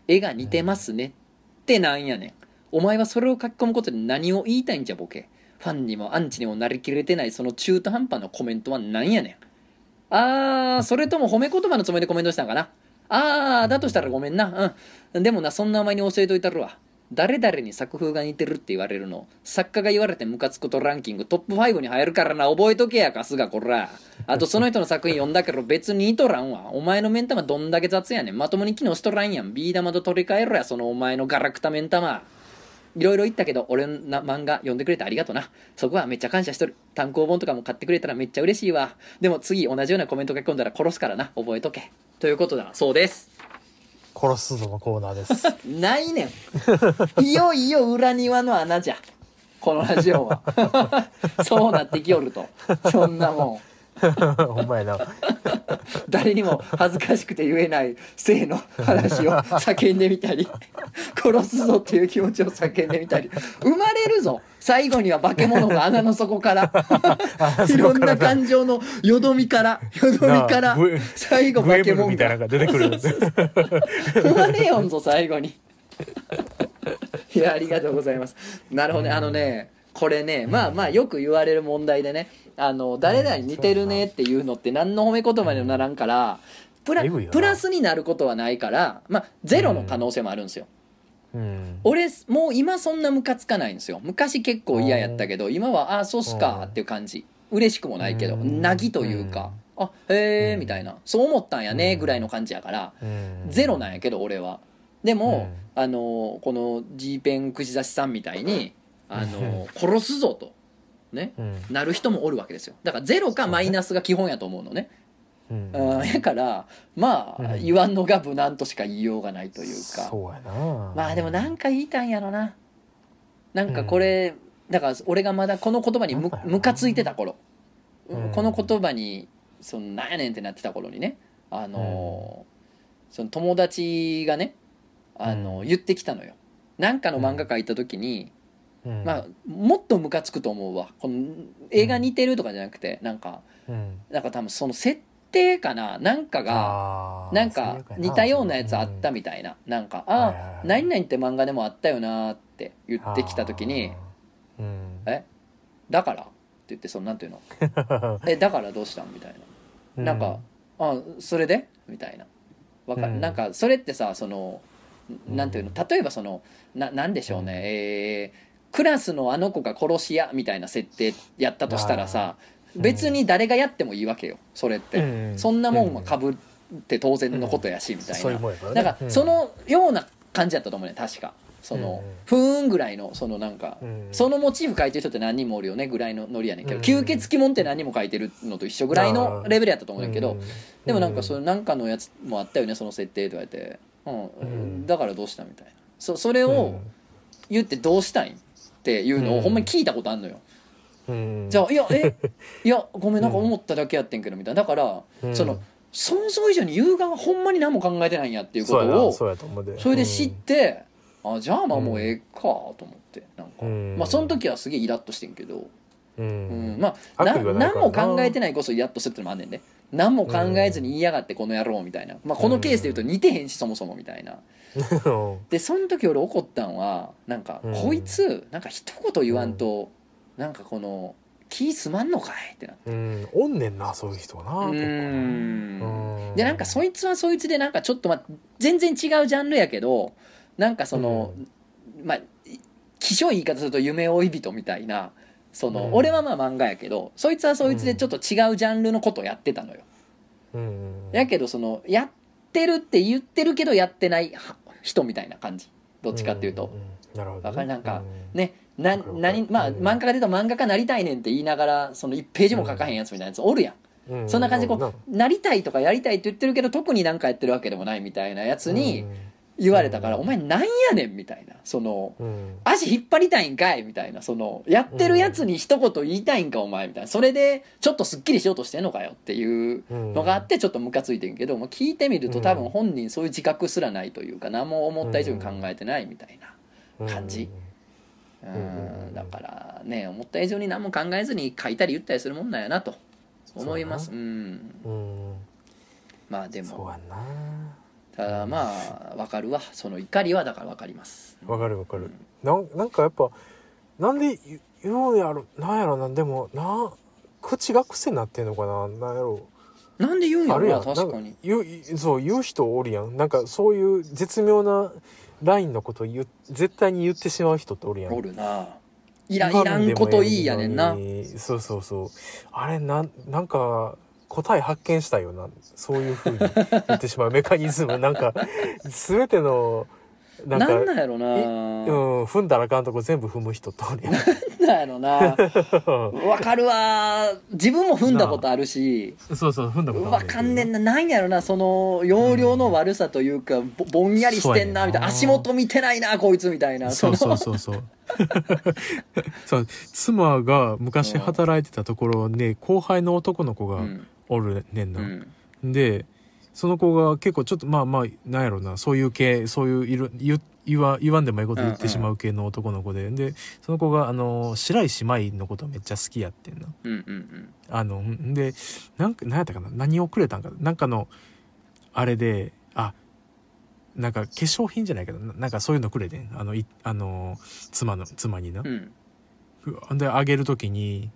絵が似てますね。ってなんやねん。お前はそれを書き込むことで何を言いたいんじゃボケ。ファンにもアンチにもなりきれてないその中途半端なコメントはなんやねん。あーそれとも褒め言葉のつもりでコメントしたんかな。あーだとしたらごめんな。うん。でもなそんなお前に教えといたるわ誰々に作風が似てるって言われるの。作家が言われてムカつくことランキングトップ5に入るからな。覚えとけやかすがこら。あとその人の作品読んだけど別に似とらんわ。お前の目ん玉どんだけ雑やねん。まともに機能しとらんやん。ビー玉と取り替えろやそのお前のガラクタ目ん玉。いろいろ言ったけど俺の漫画読んでくれてありがとうな。そこはめっちゃ感謝しとる。単行本とかも買ってくれたらめっちゃ嬉しいわ。でも次同じようなコメント書き込んだら殺すからな。覚えとけ。ということだそうです。殺すぞのコーナーです。(laughs) ないねん。いよいよ裏庭の穴じゃこのラジオは。(laughs) そうなってきよると。そんなもんほんまやな。誰にも恥ずかしくて言えない性の話を (laughs) 叫んでみたり殺すぞっていう気持ちを叫んでみたり。生まれるぞ。最後には化け物が穴の底から。(laughs) いろんな感情のよどみからよどみから最後化け物が。みたいなのが出てくる (laughs) 生まれよんぞ最後に。いやありがとうございます。なるほどね。あのねこれねまあまあよく言われる問題でねあの誰々に似てるねっていうのって何の褒め言葉にもならんからプラプラスになることはないからまあゼロの可能性もあるんですよ。うん。俺もう今そんなムカつかないんですよ。昔結構嫌やったけど今はあそうっすかっていう感じ。嬉しくもないけどうん。なぎというかあへえうん。みたいな。そう思ったんやねぐらいの感じやから。うん。ゼロなんやけど俺は。でも、あのこの G ペン串刺しさんみたいにあの殺すぞと。ね。うん。なる人もおるわけですよ。だからゼロかマイナスが基本やと思うのね。うん。うんやからまあうん。言わんのが無難としか言いようがないというか。まあでもなんか言いたいんやろな。なんかこれ、だから俺がまだこの言葉にむなんかついてた頃、うん。この言葉にそのなんやねんってなってた頃にね。あのーその友達がねあのうん。言ってきたのよ。なんかの漫画描いた時に、うん。まあもっとムカつくと思うわ。この映画似てるとかじゃなくてなんか。うん。なんか多分その設定かな。なんかがなんか似たようなやつあったうんみたいな。なんか「はいはいはあい何々って漫画でもあったよな」って言ってきた時にうん「え？だから?」って言ってそのなんていうの「(laughs) えだからどうしたん?」みたいな。なんか「あそれで?」みたいな。わかる。うん。なんかそれってさそのうん。なんていうの？例えばそのななんでしょうね。えークラスのあの子が殺し屋みたいな設定やったとしたらさうん別に誰がやってもいいわけよそれって。うんそんなもんはかぶって当然のことやしみたいそういうなもんやからね。なんかそのような感じやったと思うね確か。そのうんふーんぐらいのそのなんかうん。そのモチーフ書いてる人って何人もおるよねぐらいのノリやねんけどうん。吸血鬼もんって何人も書いてるのと一緒ぐらいのレベルやったと思うねんけどうん。でもなんかそれなんかのやつもあったよねその設定とか言って、うん。うん。だからどうしたみたいな。そそれうをん。言ってどうしたいんっていうのうんをほんまに聞いたことあんのよ、うん。じゃあいやえ (laughs) いやごめんなんか思っただけやってんけどみたいな。だから、うん。その想像以上に優雅はほんまに何も考えてないんやっていうことをそれで知って、あじゃあまあもうええかと思ってなんか、うん。まあその時はすげえイラッとしてんけど、ううん。んまあ何も考えてないこそイラッとするってのもあんねんね何も考えずに言いやがってこの野郎みたいな、まあ、このケースで言うと似てへんしそもそもみたいな。(laughs) でその時俺怒ったんはなんか、うん。こいつなんか一言言わんと、なんかこの気すまんのかいってなって。うん。おんねんなそういう人がなうん。な。でなんかそいつはそいつでなんかちょっとまあ全然違うジャンルやけどなんかその、まあ気象い言い方すると夢追い人みたいなその、うん。俺はまあ漫画やけどそいつはそいつでちょっと違うジャンルのことをやってたのよ、うんやけどそのやってるって言ってるけどやってないは人みたいな感じ。どっちかっていうと、んんなるなんかうん。ねな何まあうん漫画家で言うと漫画家なりたいねんって言いながらその1ページも書かへんやつみたいなやつおるやん、うんそんな感じでこなうな。りたいとかやりたいって言ってるけど特になんかやってるわけでもないみたいなやつにうん言われたから、うん。お前なんやねんみたいな。そのうん。足引っ張りたいんかいみたいな。そのやってるやつに一言言いたいんかお前みたいな。それでちょっとすっきりしようとしてんのかよっていうのがあってちょっとムカついてんけど、まあ、聞いてみると多分本人そういう自覚すらないというか何も思った以上に考えてないみたいな感じ。ううん。ん。だからね思った以上に何も考えずに書いたり言ったりするもんなんやなと思います。そううんうん。まあでも。そうやんなただまあわかるわ。その怒りはだからわかります。わかるわかる。なんなんかやっぱなんで言言うんやろなんやろな。でもな口が癖になってんのかな。なんやろ。なんで言うんやろあるやなん。確かに。なん言うそう言う人おるやん。なんかそういう絶妙なラインのこと言う絶対に言ってしまう人っておるやん。おるな。いらいらんこといいやねんな。言わんでもええのに。そうそうそう。あれなんなんか答え発見したよな。そういうふうに言ってしまうメカニズム。(laughs) なんか全てのななんかなんやろな。うん踏んだらあかんとこ全部踏む人と (laughs) なんやろな。(laughs) わかるわ。自分も踏んだことあるし。そうそう踏んだことあわるかんねんな。なんやろな。その容量の悪さというかぼぼんやりしてんなみたいな。足元見てないなこいつみたいな。そうそうのそうそう。そう。妻が昔働いてたところね後輩の男の子がうんおるねんな、うん。でその子が結構ちょっとまあまあなんやろなそういう系そういういろ言言わ言わんでもいいこと言ってしまう系の男の子で、でその子があの白石麻衣のことめっちゃ好きやってんな。うんうんうん。あのんでなんか何やったかな何をくれたんかな。なんかのあれであなんか化粧品じゃないけどななんかそういうのくれてん。あのいあの妻の妻にな。う、ん。であげる時に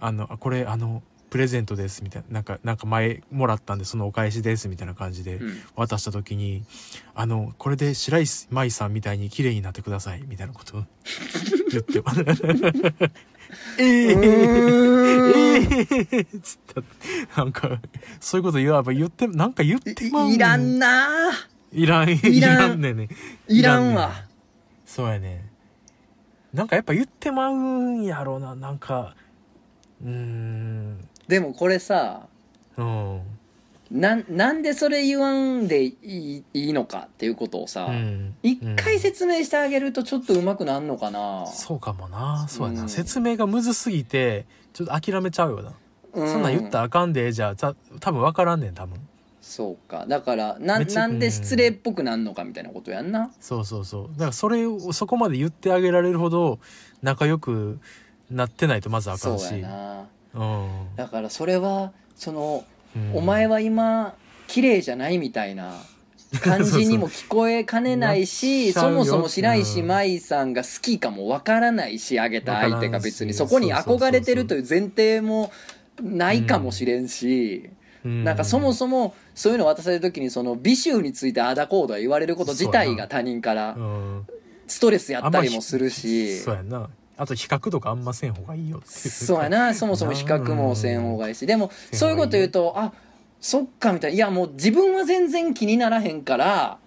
あのあこれあのプレゼントですみたいななんかなんか前もらったんでそのお返しですみたいな感じでうん。渡した時に「あのこれで白石麻衣さんみたいに綺麗になってください」みたいなことを (laughs) 言ってまええうえーつった。なんかそういうこと言わば言ってなんか言ってまうねいいらんな。いらんいいらんねんね。いらんねわそうやね。なんかやっぱ言ってまうんやろうな。なんかうーんでもこれさうん。なんなんでそれ言わんでいいいいのかっていうことをさ、うん。一回説明してあげるとちょっとうまくなんのかな、そうかもな。そうやな、うん説明がむずすぎてちょっと諦めちゃうよな、うそんなん言ったらあかんでじゃあた多分分からんねん多分。そうか。だからななんで失礼っぽくなんのかみたいなことやんな。そうそうそう。だからそれをそこまで言ってあげられるほど仲良くなってないとまずあかそうんしやな。うんだからそれはその、うん。お前は今綺麗じゃないみたいな感じにも聞こえかねないし (laughs) そもそも白石麻衣さんが好きかもわからないしあげた相手が別に。そこに憧れてるという前提もないかもしれんし、なんかそもそもそういうの渡される時にその美醜についてあだこうだ言われること自体が他人からうん。ストレスやったりもするし。そうやなあと比較とかあんません方がいいよそうやな。そもそも比較もせん方がいいし。でもそういうこと言うとあそっかみたいな。いやもう自分は全然気にならへんから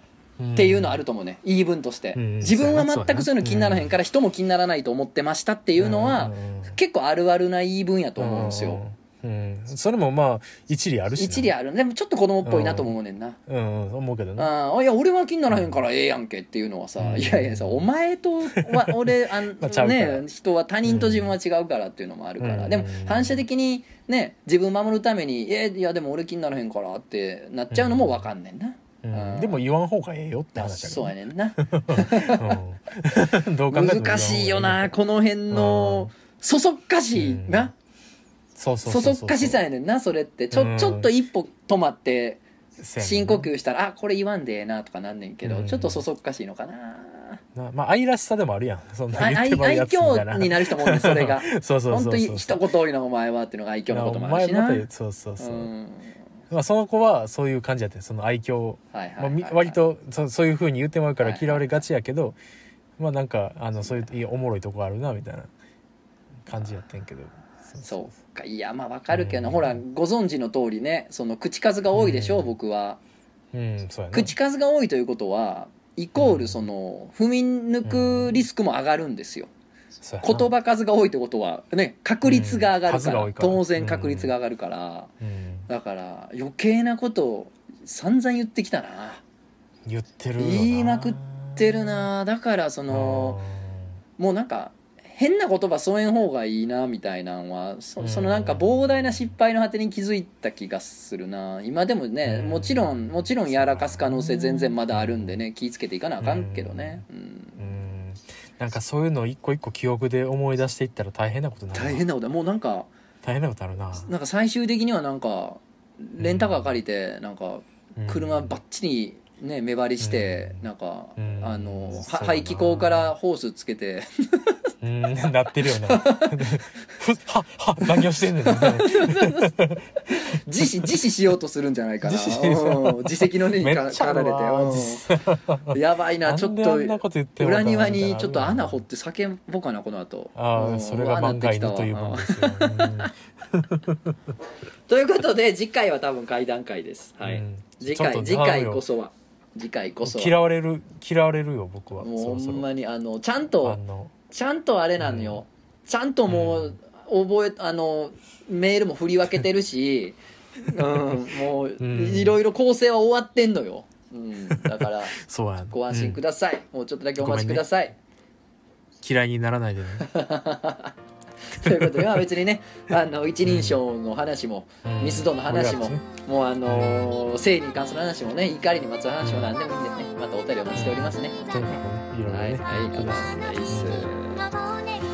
っていうのあると思うね。言い分として。うん。自分は全くそういうの気にならへんから人も気にならないと思ってましたっていうのは結構あるあるな言い分やと思うんですようん、うんそれもまあ一理あるしな。一理ある。でもちょっと子供っぽいなとも思うねんな。うんうん思うけどな。ああいや俺は気にならへんからええやんけっていうのはさ、うん。いやいやさお前とは (laughs) 俺あんまあね人は他人と自分は違うからっていうのもあるから、うん。でも反射的にね自分守るために「えいやでも俺気にならへんから」ってなっちゃうのも分かんねんな、でも言わん方がええよってあ話だけど。そうやねんな。(laughs) 難しいよなこの辺のそそっかしいな、そうそっかしさやねんなそれって。ちょ,、うん。ちょっと一歩止まって深呼吸したら「あこれ言わんでええな」とかなんねんけど、うん。ちょっとそそっかしいのかな。なまあ愛らしさでもあるやん。そんな愛言ってもいいや愛嬌になる人もねんそれが。(laughs) そうそう本当そう。そうに一言多いなお前はっていうのが愛嬌のこともあるしな。そうそうそう、う。ん。まあ、その子はそういう感じやってんその愛嬌、はいはいまあ割とそそういうふうに言ってもらうからはいはい嫌われがちやけど、まあなんかあのそういういいおもろいとこあるなみたいな感じやってんけどそうか。いやまあわかるけどな、うん。ほらご存知の通りね。その口数が多いでしょ、うん。僕は。うんそうやな。口数が多いということはイコールその踏み抜くリスクも上がるんですよ、そうやな。言葉数が多いってことはね確率が上がるから,、うん数が多いから。当然確率が上がるから、うん。だから余計なことを散々言ってきたな。言ってるよな。言いまくってるな。だからそのもうなんか変な言葉添えん方がいいなみたいなんはそそのなんか膨大な失敗の果てに気づいた気がするな。今でもねうん。もちろんもちろんやらかす可能性全然まだあるんでね気ぃつけていかなあかんけどね、うん、うん。なんかそういうのを一個一個記憶で思い出していったら大変なことになるな大変なことだ。もうなんか大変なことあるな。なんか最終的にはなんかレンタカー借りてなんかうん。車ばっちりね目張りしてうん。なんかうん。あの排気口からホースつけて。うん。なってるよね。(laughs) ふはは何をしてんねん。(laughs) 自死自死しようとするんじゃないかな。自責の根にかられて。(laughs) やばいな。ちょっと裏庭にちょっと穴掘っみて叫ぼうかなこの後。あうん。あそれが漫画犬というものですようん。ということで次回は多分階段階です。はい、うん。次回次回こそは次回こそは。嫌われる嫌われるよ僕は。もうほんまにあのちゃんあとの。ちゃんとあれなのよ、ちゃんともう覚えあのメールも振り分けてるし、(laughs) うん、もううん。いろいろ構成は終わってんのよ、うん、だから (laughs) そうやご安心くだださい、もうちょっとだけお待ちください、嫌いにならないでね (laughs) (laughs) ということでまあ別にねあの一人称の話も、うん。ミスドの話ももうあのー性に関する話もね怒りにまつわる話も何でもいいんでねまたお便りお待ちしておりますね。はいはいありがとうございます